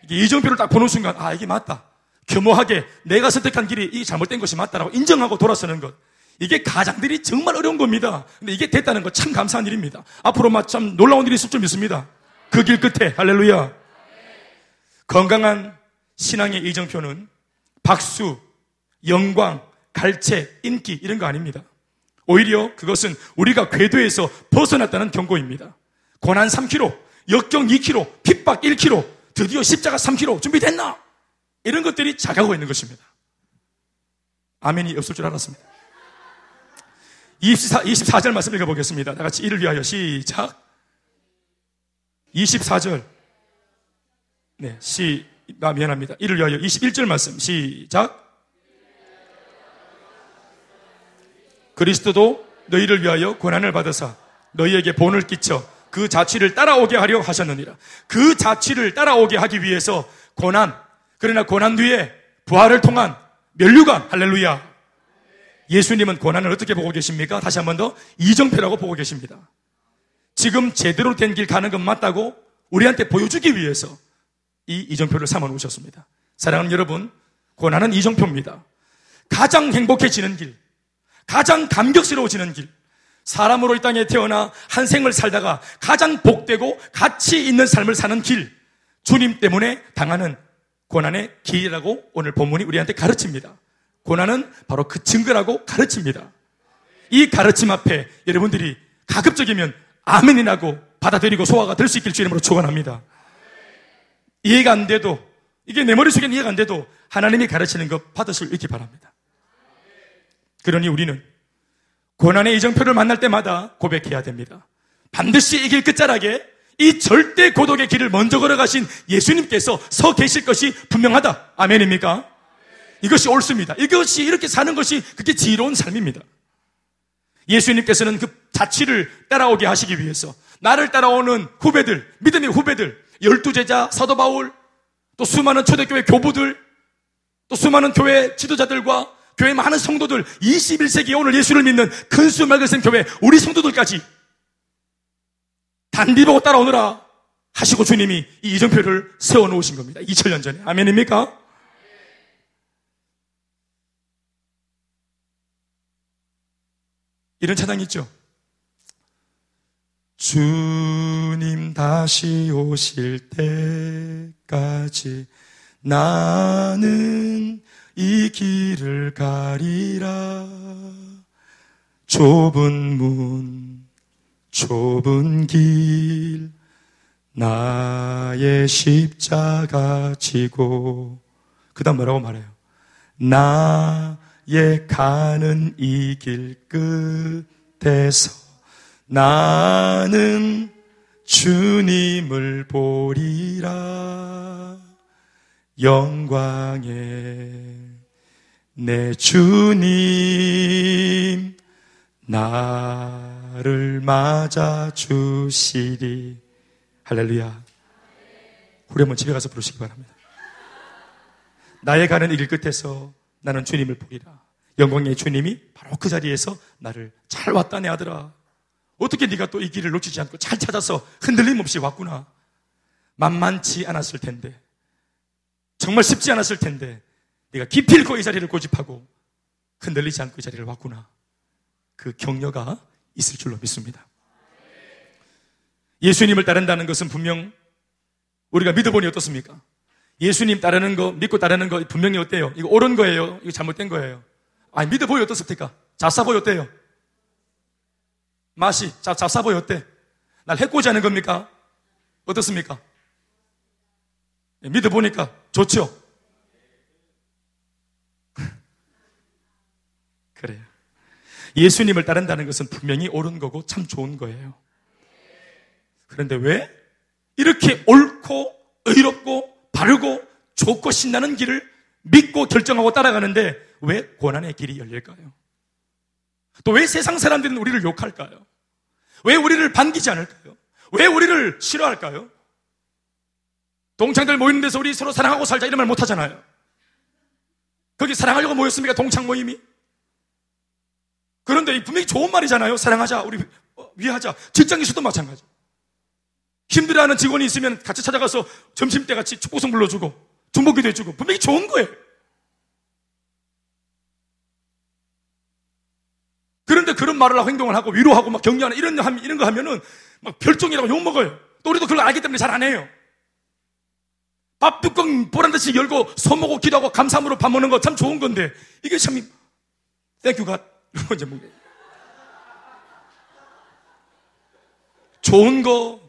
이게 이정표를 딱 보는 순간, 아, 이게 맞다. 겸허하게 내가 선택한 길이 이 잘못된 것이 맞다라고 인정하고 돌아서는 것. 이게 가장들이 정말 어려운 겁니다. 근데 이게 됐다는 건참 감사한 일입니다. 앞으로 참 놀라운 일이 있을 줄 믿습니다. 그 길 끝에, 할렐루야. 건강한 신앙의 이정표는 박수, 영광, 갈채, 인기 이런 거 아닙니다. 오히려 그것은 우리가 궤도에서 벗어났다는 경고입니다. 고난 3kg, 역경 2kg, 핍박 1kg, 드디어 십자가 3kg 준비됐나? 이런 것들이 자가고 있는 것입니다. 아멘이 없을 줄 알았습니다. 24, 24절 말씀 읽어보겠습니다. 다 같이 이를 위하여 시작. 24절. 네, 시, 아, 미안합니다. 이를 위하여 21절 말씀 시작. 그리스도도 너희를 위하여 고난을 받으사 너희에게 본을 끼쳐 그 자취를 따라오게 하려 하셨느니라. 그 자취를 따라오게 하기 위해서 고난, 그러나 고난 뒤에 부활을 통한 멸류관, 할렐루야. 예수님은 고난을 어떻게 보고 계십니까? 다시 한 번 더 이정표라고 보고 계십니다. 지금 제대로 된 길 가는 건 맞다고 우리한테 보여주기 위해서 이 이정표를 삼아 놓으셨습니다. 사랑하는 여러분, 고난은 이정표입니다. 가장 행복해지는 길, 가장 감격스러워지는 길, 사람으로 이 땅에 태어나 한 생을 살다가 가장 복되고 가치 있는 삶을 사는 길, 주님 때문에 당하는 고난의 길이라고 오늘 본문이 우리한테 가르칩니다. 고난은 바로 그 증거라고 가르칩니다. 이 가르침 앞에 여러분들이 가급적이면 아멘이라고 받아들이고 소화가 될 수 있길 주님으로 축원합니다. 이해가 안 돼도 이게 내 머릿속에 이해가 안 돼도 하나님이 가르치는 것 받으실 수 있기 바랍니다. 그러니 우리는 고난의 이정표를 만날 때마다 고백해야 됩니다. 반드시 이길 끝자락에 이 절대 고독의 길을 먼저 걸어가신 예수님께서 서 계실 것이 분명하다. 아멘입니까? 이것이 옳습니다. 이것이 이렇게 사는 것이 그게 지혜로운 삶입니다. 예수님께서는 그 자취를 따라오게 하시기 위해서 나를 따라오는 후배들, 믿음의 후배들, 열두 제자, 사도 바울, 또 수많은 초대교회 교부들, 또 수많은 교회 지도자들과 교회 많은 성도들, 21세기 오늘 예수를 믿는 근수 말그센 교회, 우리 성도들까지 단비 보고 따라오느라 하시고 주님이 이 이정표를 세워놓으신 겁니다. 2000년 전에. 아멘입니까? 이런 찬양이 있죠. 주님 다시 오실 때까지 나는 이 길을 가리라. 좁은 문, 좁은 길, 나의 십자가 지고, 그 다음 뭐라고 말해요? 나예 가는 이 길 끝에서 나는 주님을 보리라 영광에 내 주님 나 를 맞아 주시리 할렐루야 우리 한번 집에 가서 부르시기 바랍니다 나의 가는 이길 끝에서 나는 주님을 보리라. 영광의 주님이 바로 그 자리에서 나를 잘 왔다 내 아들아. 어떻게 네가 또 이 길을 놓치지 않고 잘 찾아서 흔들림 없이 왔구나. 만만치 않았을 텐데. 정말 쉽지 않았을 텐데. 네가 읽고 이 자리를 고집하고 흔들리지 않고 이 자리를 왔구나. 그 격려가 있을 줄로 믿습니다. 예수님을 따른다는 것은 분명 우리가 믿어보니 어떻습니까? 예수님 따르는 거, 믿고 따르는 거 분명히 어때요? 이거 옳은 거예요? 이거 잘못된 거예요? 아니, 믿어 보여 어떻습니까? 잡사 보여 어때요? 맛이, 잡, 잡사 보여 어때? 날 해코지 하는 겁니까? 어떻습니까? 네, 믿어 보니까 좋죠? 그래요. 예수님을 따른다는 것은 분명히 옳은 거고 참 좋은 거예요. 그런데 왜 이렇게 옳고 의롭고 바르고 좋고 신나는 길을 믿고 결정하고 따라가는데 왜 고난의 길이 열릴까요? 또 왜 세상 사람들은 우리를 욕할까요? 왜 우리를 반기지 않을까요? 왜 우리를 싫어할까요? 동창들 모이는 데서 우리 서로 사랑하고 살자 이런 말 못 하잖아요. 거기 사랑하려고 모였습니까? 동창 모임이? 그런데 분명히 좋은 말이잖아요. 사랑하자, 우리 위하자. 직장에서도 마찬가지. 힘들어하는 직원이 있으면 같이 찾아가서 점심때 같이 축복송 불러주고 중보기도 해주고 분명히 좋은 거예요. 그런데 그런 말을 하고 행동을 하고 위로하고 막 격려하는 이런, 이런 거 하면은 막 별종이라고 욕 먹어요. 또 우리도 그걸 알기 때문에 잘 안 해요. 밥 뚜껑 보란 듯이 열고 손 모으고 기도하고 감사함으로 밥 먹는 거 참 좋은 건데 이게 참 thank you God 이제 뭐 좋은 거,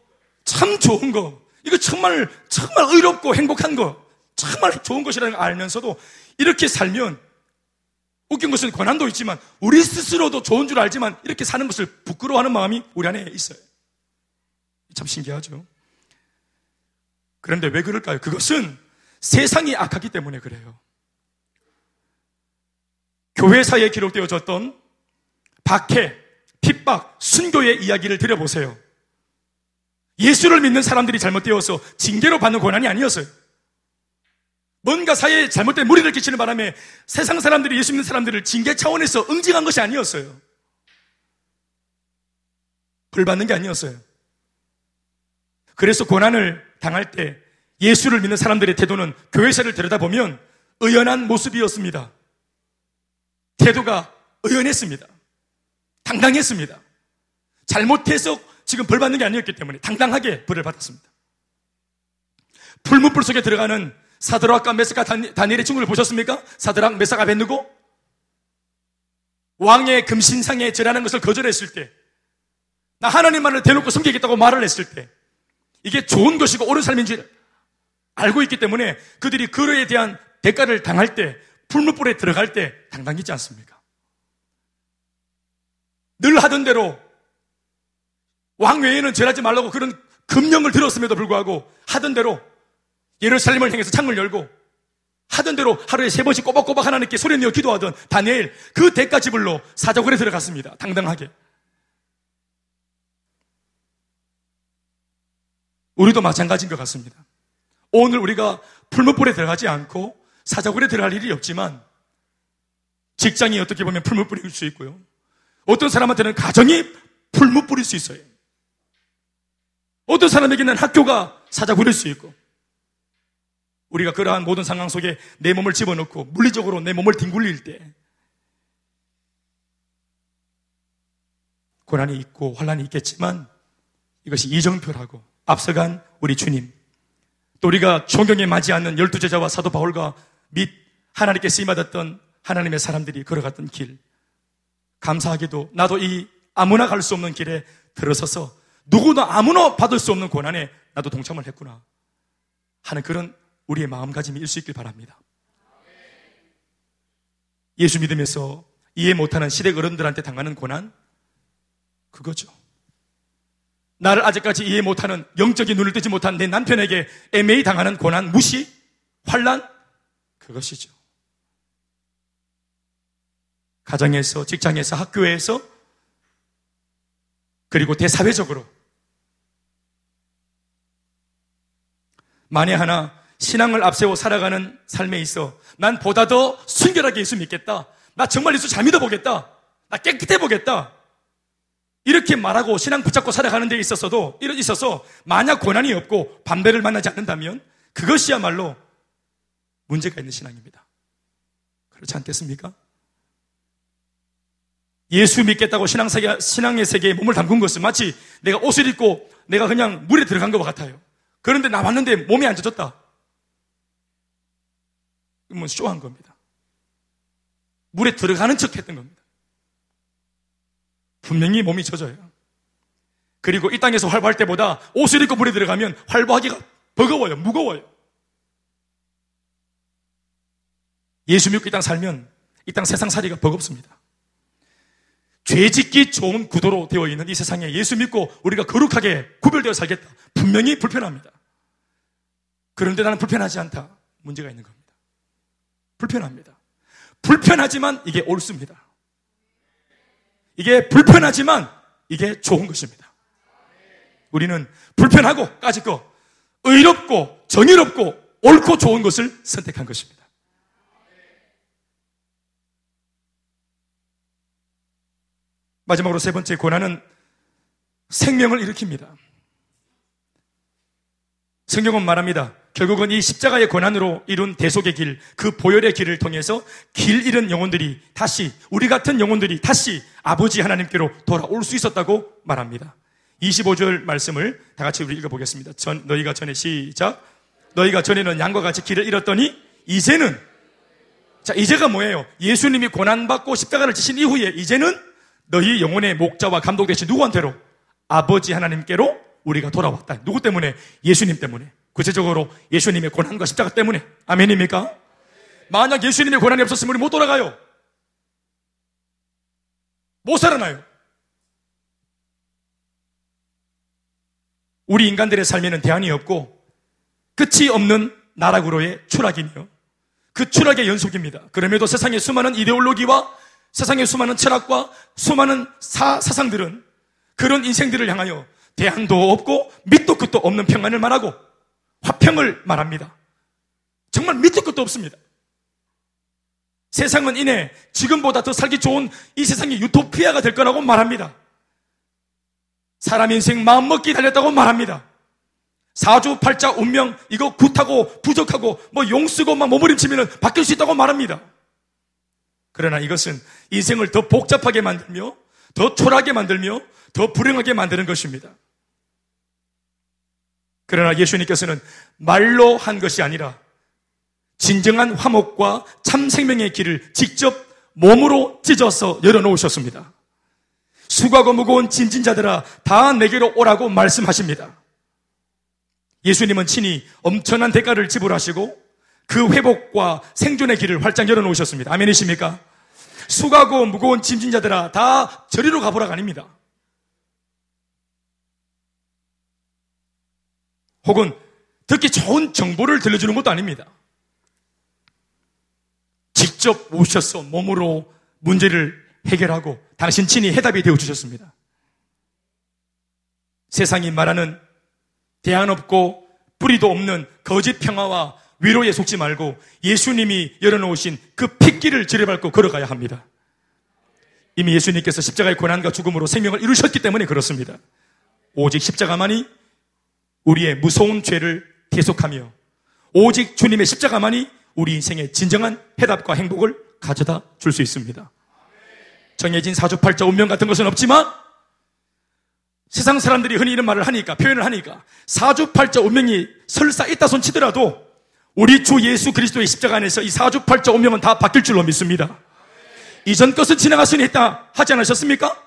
참 좋은 거, 이거 정말, 정말 의롭고 행복한 거, 정말 좋은 것이라는 걸 알면서도 이렇게 살면 웃긴 것은 권한도 있지만 우리 스스로도 좋은 줄 알지만 이렇게 사는 것을 부끄러워하는 마음이 우리 안에 있어요. 참 신기하죠. 그런데 왜 그럴까요? 그것은 세상이 악하기 때문에 그래요. 교회사에 기록되어졌던 박해, 핍박, 순교의 이야기를 들어보세요. 예수를 믿는 사람들이 잘못되어서 징계로 받는 고난이 아니었어요. 뭔가 사회에 잘못된 무리를 끼치는 바람에 세상 사람들이 예수 믿는 사람들을 징계 차원에서 응징한 것이 아니었어요. 벌 받는 게 아니었어요. 그래서 고난을 당할 때 예수를 믿는 사람들의 태도는 교회사를 들여다보면 의연한 모습이었습니다. 태도가 의연했습니다. 당당했습니다. 잘못해서 지금 벌 받는 게 아니었기 때문에 당당하게 벌을 받았습니다. 풀무불 속에 들어가는 사드락과 메스가 다니엘의 친구를 보셨습니까? 사드락, 메사가 뱉누고 왕의 금신상에 절하는 것을 거절했을 때, 나 하나님만을 대놓고 섬기겠다고 말을 했을 때, 이게 좋은 것이고 옳은 삶인지 알고 있기 때문에 그들이 그로에 대한 대가를 당할 때, 풀무불에 들어갈 때 당당하지 않습니까? 늘 하던 대로 왕 외에는 절하지 말라고 그런 금령을 들었음에도 불구하고 하던 대로 예루살렘을 향해서 창을 열고 하던 대로 하루에 세 번씩 꼬박꼬박 하나님께 소리 내어 기도하던 다니엘 그 대가집을로 사자굴에 들어갔습니다. 당당하게. 우리도 마찬가지인 것 같습니다. 오늘 우리가 풀무불에 들어가지 않고 사자굴에 들어갈 일이 없지만 직장이 어떻게 보면 풀무불일 수 있고요. 어떤 사람한테는 가정이 풀무불일 수 있어요. 어떤 사람에게는 학교가 사자굴일 수 있고 우리가 그러한 모든 상황 속에 내 몸을 집어넣고 물리적으로 내 몸을 뒹굴릴 때 고난이 있고 환란이 있겠지만 이것이 이정표라고 앞서간 우리 주님 또 우리가 존경에 맞지 않는 열두 제자와 사도 바울과 및 하나님께 쓰임받았던 하나님의 사람들이 걸어갔던 길 감사하게도 나도 이 아무나 갈 수 없는 길에 들어서서 누구나 아무나 받을 수 없는 고난에 나도 동참을 했구나 하는 그런 우리의 마음가짐이 일수 있길 바랍니다. 예수 믿으면서 이해 못하는 시댁 어른들한테 당하는 고난 그거죠. 나를 아직까지 이해 못하는 영적인 눈을 뜨지 못한 내 남편에게 애매히 당하는 고난, 무시, 환란 그것이죠. 가정에서, 직장에서, 학교에서 그리고 대사회적으로 만에 하나 신앙을 앞세워 살아가는 삶에 있어 난 보다 더 순결하게 예수 믿겠다. 나 정말 예수 잘 믿어보겠다. 나 깨끗해 보겠다. 이렇게 말하고 신앙 붙잡고 살아가는 데 있어서도 이런 있어서 만약 고난이 없고 반대를 만나지 않는다면 그것이야말로 문제가 있는 신앙입니다. 그렇지 않겠습니까? 예수 믿겠다고 신앙 세계, 신앙의 세계에 몸을 담근 것은 마치 내가 옷을 입고 내가 그냥 물에 들어간 것과 같아요. 그런데 나왔는데 몸이 안 젖었다. 그러면 쇼한 겁니다. 물에 들어가는 척 했던 겁니다. 분명히 몸이 젖어요. 그리고 이 땅에서 활보할 때보다 옷을 입고 물에 들어가면 활보하기가 버거워요. 무거워요. 예수 믿고 이 땅 살면 이 땅 세상 살이가 버겁습니다. 죄 짓기 좋은 구도로 되어 있는 이 세상에 예수 믿고 우리가 거룩하게 구별되어 살겠다. 분명히 불편합니다. 그런데 나는 불편하지 않다. 문제가 있는 겁니다. 불편합니다. 불편하지만 이게 옳습니다. 이게 불편하지만 이게 좋은 것입니다. 우리는 불편하고 까짓 거, 의롭고 정의롭고 옳고 좋은 것을 선택한 것입니다. 마지막으로 세 번째 고난은 생명을 일으킵니다. 성경은 말합니다. 결국은 이 십자가의 고난으로 이룬 대속의 길, 그 보혈의 길을 통해서 길 잃은 영혼들이 다시, 우리 같은 영혼들이 다시 아버지 하나님께로 돌아올 수 있었다고 말합니다. 25절 말씀을 다 같이 우리 읽어보겠습니다. 전, 너희가 전에 시작. 너희가 전에는 양과 같이 길을 잃었더니 이제는 자, 이제가 뭐예요? 예수님이 고난받고 십자가를 지신 이후에 이제는 너희 영혼의 목자와 감독 대신 누구한테로? 아버지 하나님께로 우리가 돌아왔다. 누구 때문에? 예수님 때문에. 구체적으로 예수님의 고난과 십자가 때문에. 아멘입니까? 만약 예수님의 고난이 없었으면 우리 못 돌아가요. 못 살아나요. 우리 인간들의 삶에는 대안이 없고 끝이 없는 나락으로의 추락이며 그 추락의 연속입니다. 그럼에도 세상의 수많은 이데올로기와 세상의 수많은 철학과 수많은 사, 사상들은 그런 인생들을 향하여 대안도 없고 밑도 끝도 없는 평안을 말하고 화평을 말합니다. 정말 밑도 끝도 없습니다. 세상은 이내 지금보다 더 살기 좋은 이 세상이 유토피아가 될 거라고 말합니다. 사람 인생 마음먹기 달렸다고 말합니다. 사주 팔자 운명 이거 굿하고 부족하고 뭐 용쓰고 막 머무림치면 바뀔 수 있다고 말합니다. 그러나 이것은 인생을 더 복잡하게 만들며 더 초라하게 만들며 더 불행하게 만드는 것입니다. 그러나 예수님께서는 말로 한 것이 아니라 진정한 화목과 참 생명의 길을 직접 몸으로 찢어서 열어놓으셨습니다. 수고하고 무거운 진진자들아 다 내게로 오라고 말씀하십니다. 예수님은 친히 엄청난 대가를 지불하시고 그 회복과 생존의 길을 활짝 열어놓으셨습니다. 아멘이십니까? 수고하고 무거운 짐진 자들아 다 저리로 가보라가 아닙니다. 혹은 듣기 좋은 정보를 들려주는 것도 아닙니다. 직접 오셔서 몸으로 문제를 해결하고 당신 친히 해답이 되어 주셨습니다. 세상이 말하는 대안 없고 뿌리도 없는 거짓 평화와 위로에 속지 말고 예수님이 열어놓으신 그 핏길을 지뢰밟고 걸어가야 합니다. 이미 예수님께서 십자가의 고난과 죽음으로 생명을 이루셨기 때문에 그렇습니다. 오직 십자가만이 우리의 무서운 죄를 계속하며 오직 주님의 십자가만이 우리 인생의 진정한 해답과 행복을 가져다 줄 수 있습니다. 정해진 사주팔자 운명 같은 것은 없지만 세상 사람들이 흔히 이런 말을 하니까, 표현을 하니까, 사주팔자 운명이 설사 있다 손 치더라도, 우리 주 예수 그리스도의 십자가 안에서 이 사주팔자 운명은 다 바뀔 줄로 믿습니다. 이전 것은 지나갔으니 했다 하지 않으셨습니까?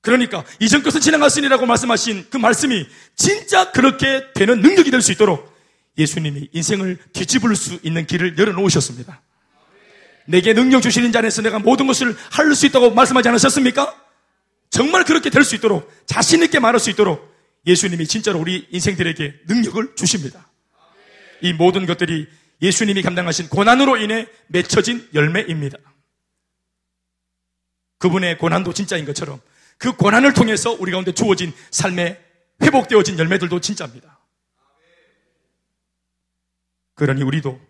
그러니까, 이전 것은 지나갔으니라고 말씀하신 그 말씀이 진짜 그렇게 되는 능력이 될 수 있도록 예수님이 인생을 뒤집을 수 있는 길을 열어놓으셨습니다. 내게 능력 주시는 자 안에서 내가 모든 것을 할 수 있다고 말씀하지 않으셨습니까? 정말 그렇게 될 수 있도록 자신있게 말할 수 있도록 예수님이 진짜로 우리 인생들에게 능력을 주십니다. 이 모든 것들이 예수님이 감당하신 고난으로 인해 맺혀진 열매입니다. 그분의 고난도 진짜인 것처럼 그 고난을 통해서 우리 가운데 주어진 삶에 회복되어진 열매들도 진짜입니다. 그러니 우리도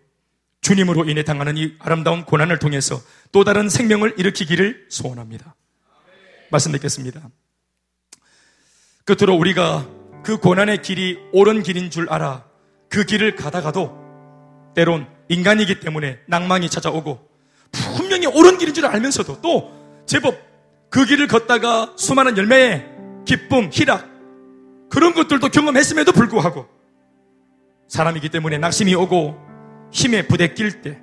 주님으로 인해 당하는 이 아름다운 고난을 통해서 또 다른 생명을 일으키기를 소원합니다. 말씀 듣겠습니다. 끝으로 우리가 그 고난의 길이 옳은 길인 줄 알아 그 길을 가다가도 때론 인간이기 때문에 낭망이 찾아오고 분명히 옳은 길인 줄 알면서도 또 제법 그 길을 걷다가 수많은 열매의 기쁨, 희락 그런 것들도 경험했음에도 불구하고 사람이기 때문에 낙심이 오고 힘에 부대낄 때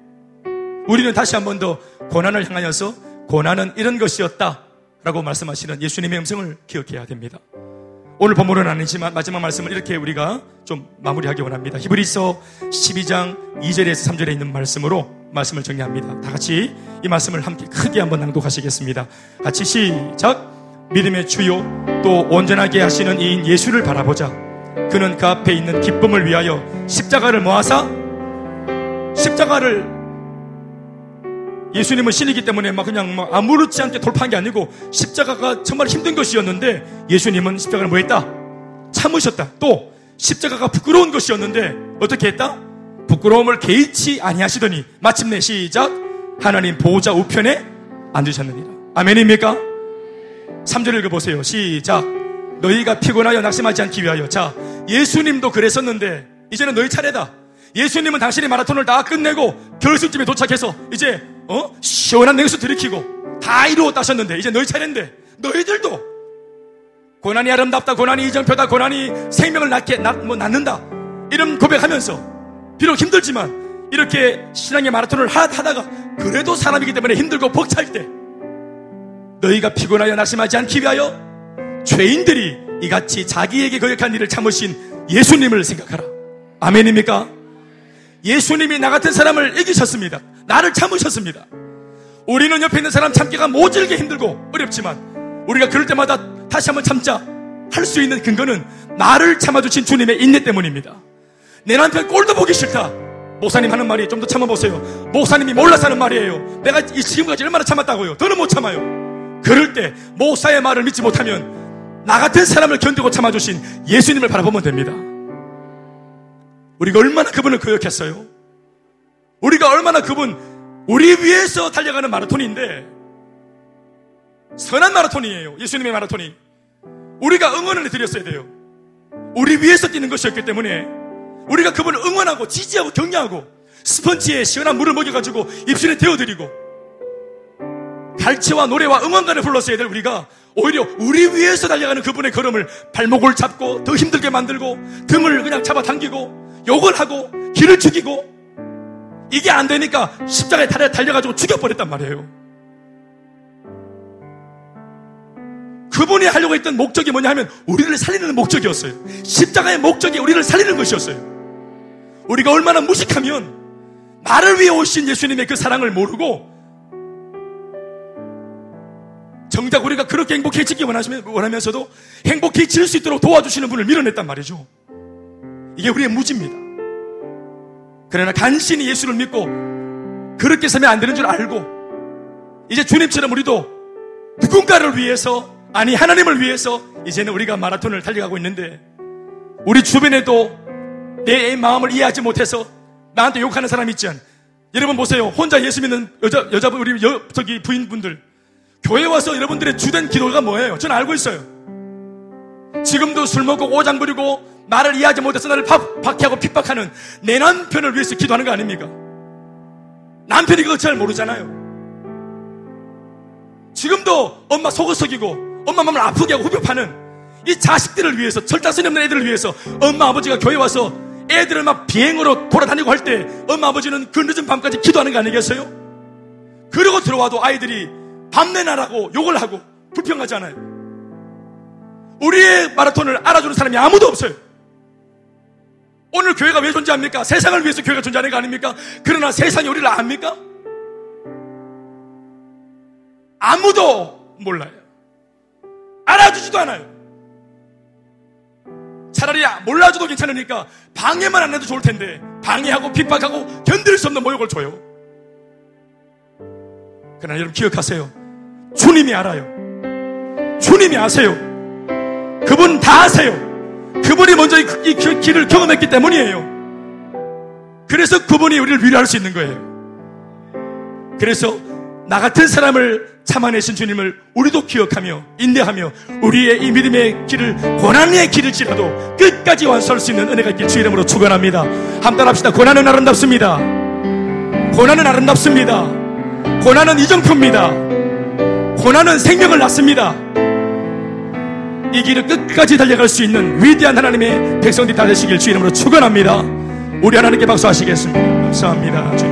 우리는 다시 한 번 더 고난을 향하여서 고난은 이런 것이었다 라고 말씀하시는 예수님의 음성을 기억해야 됩니다. 오늘 본문은 아니지만 마지막 말씀을 이렇게 우리가 좀 마무리하기 원합니다. 히브리서 12장 2절에서 3절에 있는 말씀으로 말씀을 정리합니다. 다 같이 이 말씀을 함께 크게 한번 낭독하시겠습니다. 같이 시작! 믿음의 주요 또 온전하게 하시는 이인 예수를 바라보자. 그는 그 앞에 있는 기쁨을 위하여 십자가를 모아사 십자가를 예수님은 신이기 때문에 막 그냥 막 아무렇지 않게 돌파한 게 아니고 십자가가 정말 힘든 것이었는데 예수님은 십자가를 뭐 했다? 참으셨다. 또 십자가가 부끄러운 것이었는데 어떻게 했다? 부끄러움을 개의치 아니하시더니 마침내 시작 하나님 보호자 우편에 앉으셨느니라. 아멘입니까? 3절 읽어보세요. 시작. 너희가 피곤하여 낙심하지 않기 위하여 자 예수님도 그랬었는데 이제는 너희 차례다. 예수님은 당신의 마라톤을 다 끝내고 결승점에 도착해서 이제 어? 시원한 냉수 들이키고 다 이루었다 하셨는데 이제 너희 차례인데 너희들도 고난이 아름답다 고난이 이정표다 고난이 생명을 낳게 낳, 뭐 낳는다 이런 고백하면서 비록 힘들지만 이렇게 신앙의 마라톤을 하다가 그래도 사람이기 때문에 힘들고 벅찰 때 너희가 피곤하여 낙심하지 않기 위하여 죄인들이 이같이 자기에게 거역한 일을 참으신 예수님을 생각하라. 아멘입니까? 예수님이 나 같은 사람을 이기셨습니다. 나를 참으셨습니다. 우리는 옆에 있는 사람 참기가 모질게 힘들고 어렵지만 우리가 그럴 때마다 다시 한번 참자 할 수 있는 근거는 나를 참아주신 주님의 인내 때문입니다. 내 남편 꼴도 보기 싫다. 목사님 하는 말이 좀 더 참아보세요. 목사님이 몰라서 하는 말이에요. 내가 지금까지 얼마나 참았다고요. 더는 못 참아요. 그럴 때 목사의 말을 믿지 못하면 나 같은 사람을 견디고 참아주신 예수님을 바라보면 됩니다. 우리가 얼마나 그분을 거역했어요? 우리가 얼마나 그분, 우리 위해서 달려가는 마라톤인데, 선한 마라톤이에요. 예수님의 마라톤이. 우리가 응원을 드렸어야 돼요. 우리 위해서 뛰는 것이었기 때문에, 우리가 그분을 응원하고, 지지하고, 격려하고, 스펀지에 시원한 물을 먹여가지고, 입술에 데워드리고, 갈치와 노래와 응원가를 불렀어야 될 우리가 오히려 우리 위해서 달려가는 그분의 걸음을 발목을 잡고 더 힘들게 만들고 등을 그냥 잡아당기고 욕을 하고 길을 죽이고 이게 안 되니까 십자가에 달려가지고 죽여버렸단 말이에요. 그분이 하려고 했던 목적이 뭐냐 하면 우리를 살리는 목적이었어요. 십자가의 목적이 우리를 살리는 것이었어요. 우리가 얼마나 무식하면 나를 위해 오신 예수님의 그 사랑을 모르고 정작 우리가 그렇게 행복해지기 원하면서도 행복해질 수 있도록 도와주시는 분을 밀어냈단 말이죠. 이게 우리의 무지입니다. 그러나 간신히 예수를 믿고 그렇게 살면 안 되는 줄 알고 이제 주님처럼 우리도 누군가를 위해서 아니 하나님을 위해서 이제는 우리가 마라톤을 달려가고 있는데 우리 주변에도 내 마음을 이해하지 못해서 나한테 욕하는 사람 있지 않? 여러분 보세요. 혼자 예수 믿는 여자 여자분 우리 여, 저기 부인분들 교회 와서 여러분들의 주된 기도가 뭐예요? 저는 알고 있어요. 지금도 술 먹고 오장 부리고 나를 이해하지 못해서 나를 박, 박해하고 핍박하는 내 남편을 위해서 기도하는 거 아닙니까? 남편이 그거 잘 모르잖아요. 지금도 엄마 속을 속이고 엄마 마음을 아프게 하고 후벼파는 이 자식들을 위해서 철자선이 없는 애들을 위해서 엄마 아버지가 교회 와서 애들을 막 비행으로 돌아다니고 할 때 엄마 아버지는 그 늦은 밤까지 기도하는 거 아니겠어요? 그러고 들어와도 아이들이 밤내나라고 욕을 하고 불평하잖아요. 우리의 마라톤을 알아주는 사람이 아무도 없어요. 오늘 교회가 왜 존재합니까? 세상을 위해서 교회가 존재하는 거 아닙니까? 그러나 세상이 우리를 압니까? 아무도 몰라요. 알아주지도 않아요. 차라리 몰라줘도 괜찮으니까 방해만 안 해도 좋을 텐데 방해하고 핍박하고 견딜 수 없는 모욕을 줘요. 그러나 여러분 기억하세요. 주님이 알아요. 주님이 아세요. 그분 다 아세요. 그분이 먼저 이 길을 경험했기 때문이에요. 그래서 그분이 우리를 위로할 수 있는 거예요. 그래서 나 같은 사람을 참아내신 주님을 우리도 기억하며 인내하며 우리의 이 믿음의 길을 고난의 길을지라도 끝까지 완수할 수 있는 은혜가 있길 주 이름으로 축원합니다. 함께 합시다. 고난은 아름답습니다. 고난은 아름답습니다. 고난은 이정표입니다. 고난은 생명을 낳습니다. 이 길을 끝까지 달려갈 수 있는 위대한 하나님의 백성들이 다 되시길 주 이름으로 축원합니다. 우리 하나님께 박수하시겠습니다. 감사합니다. 주님.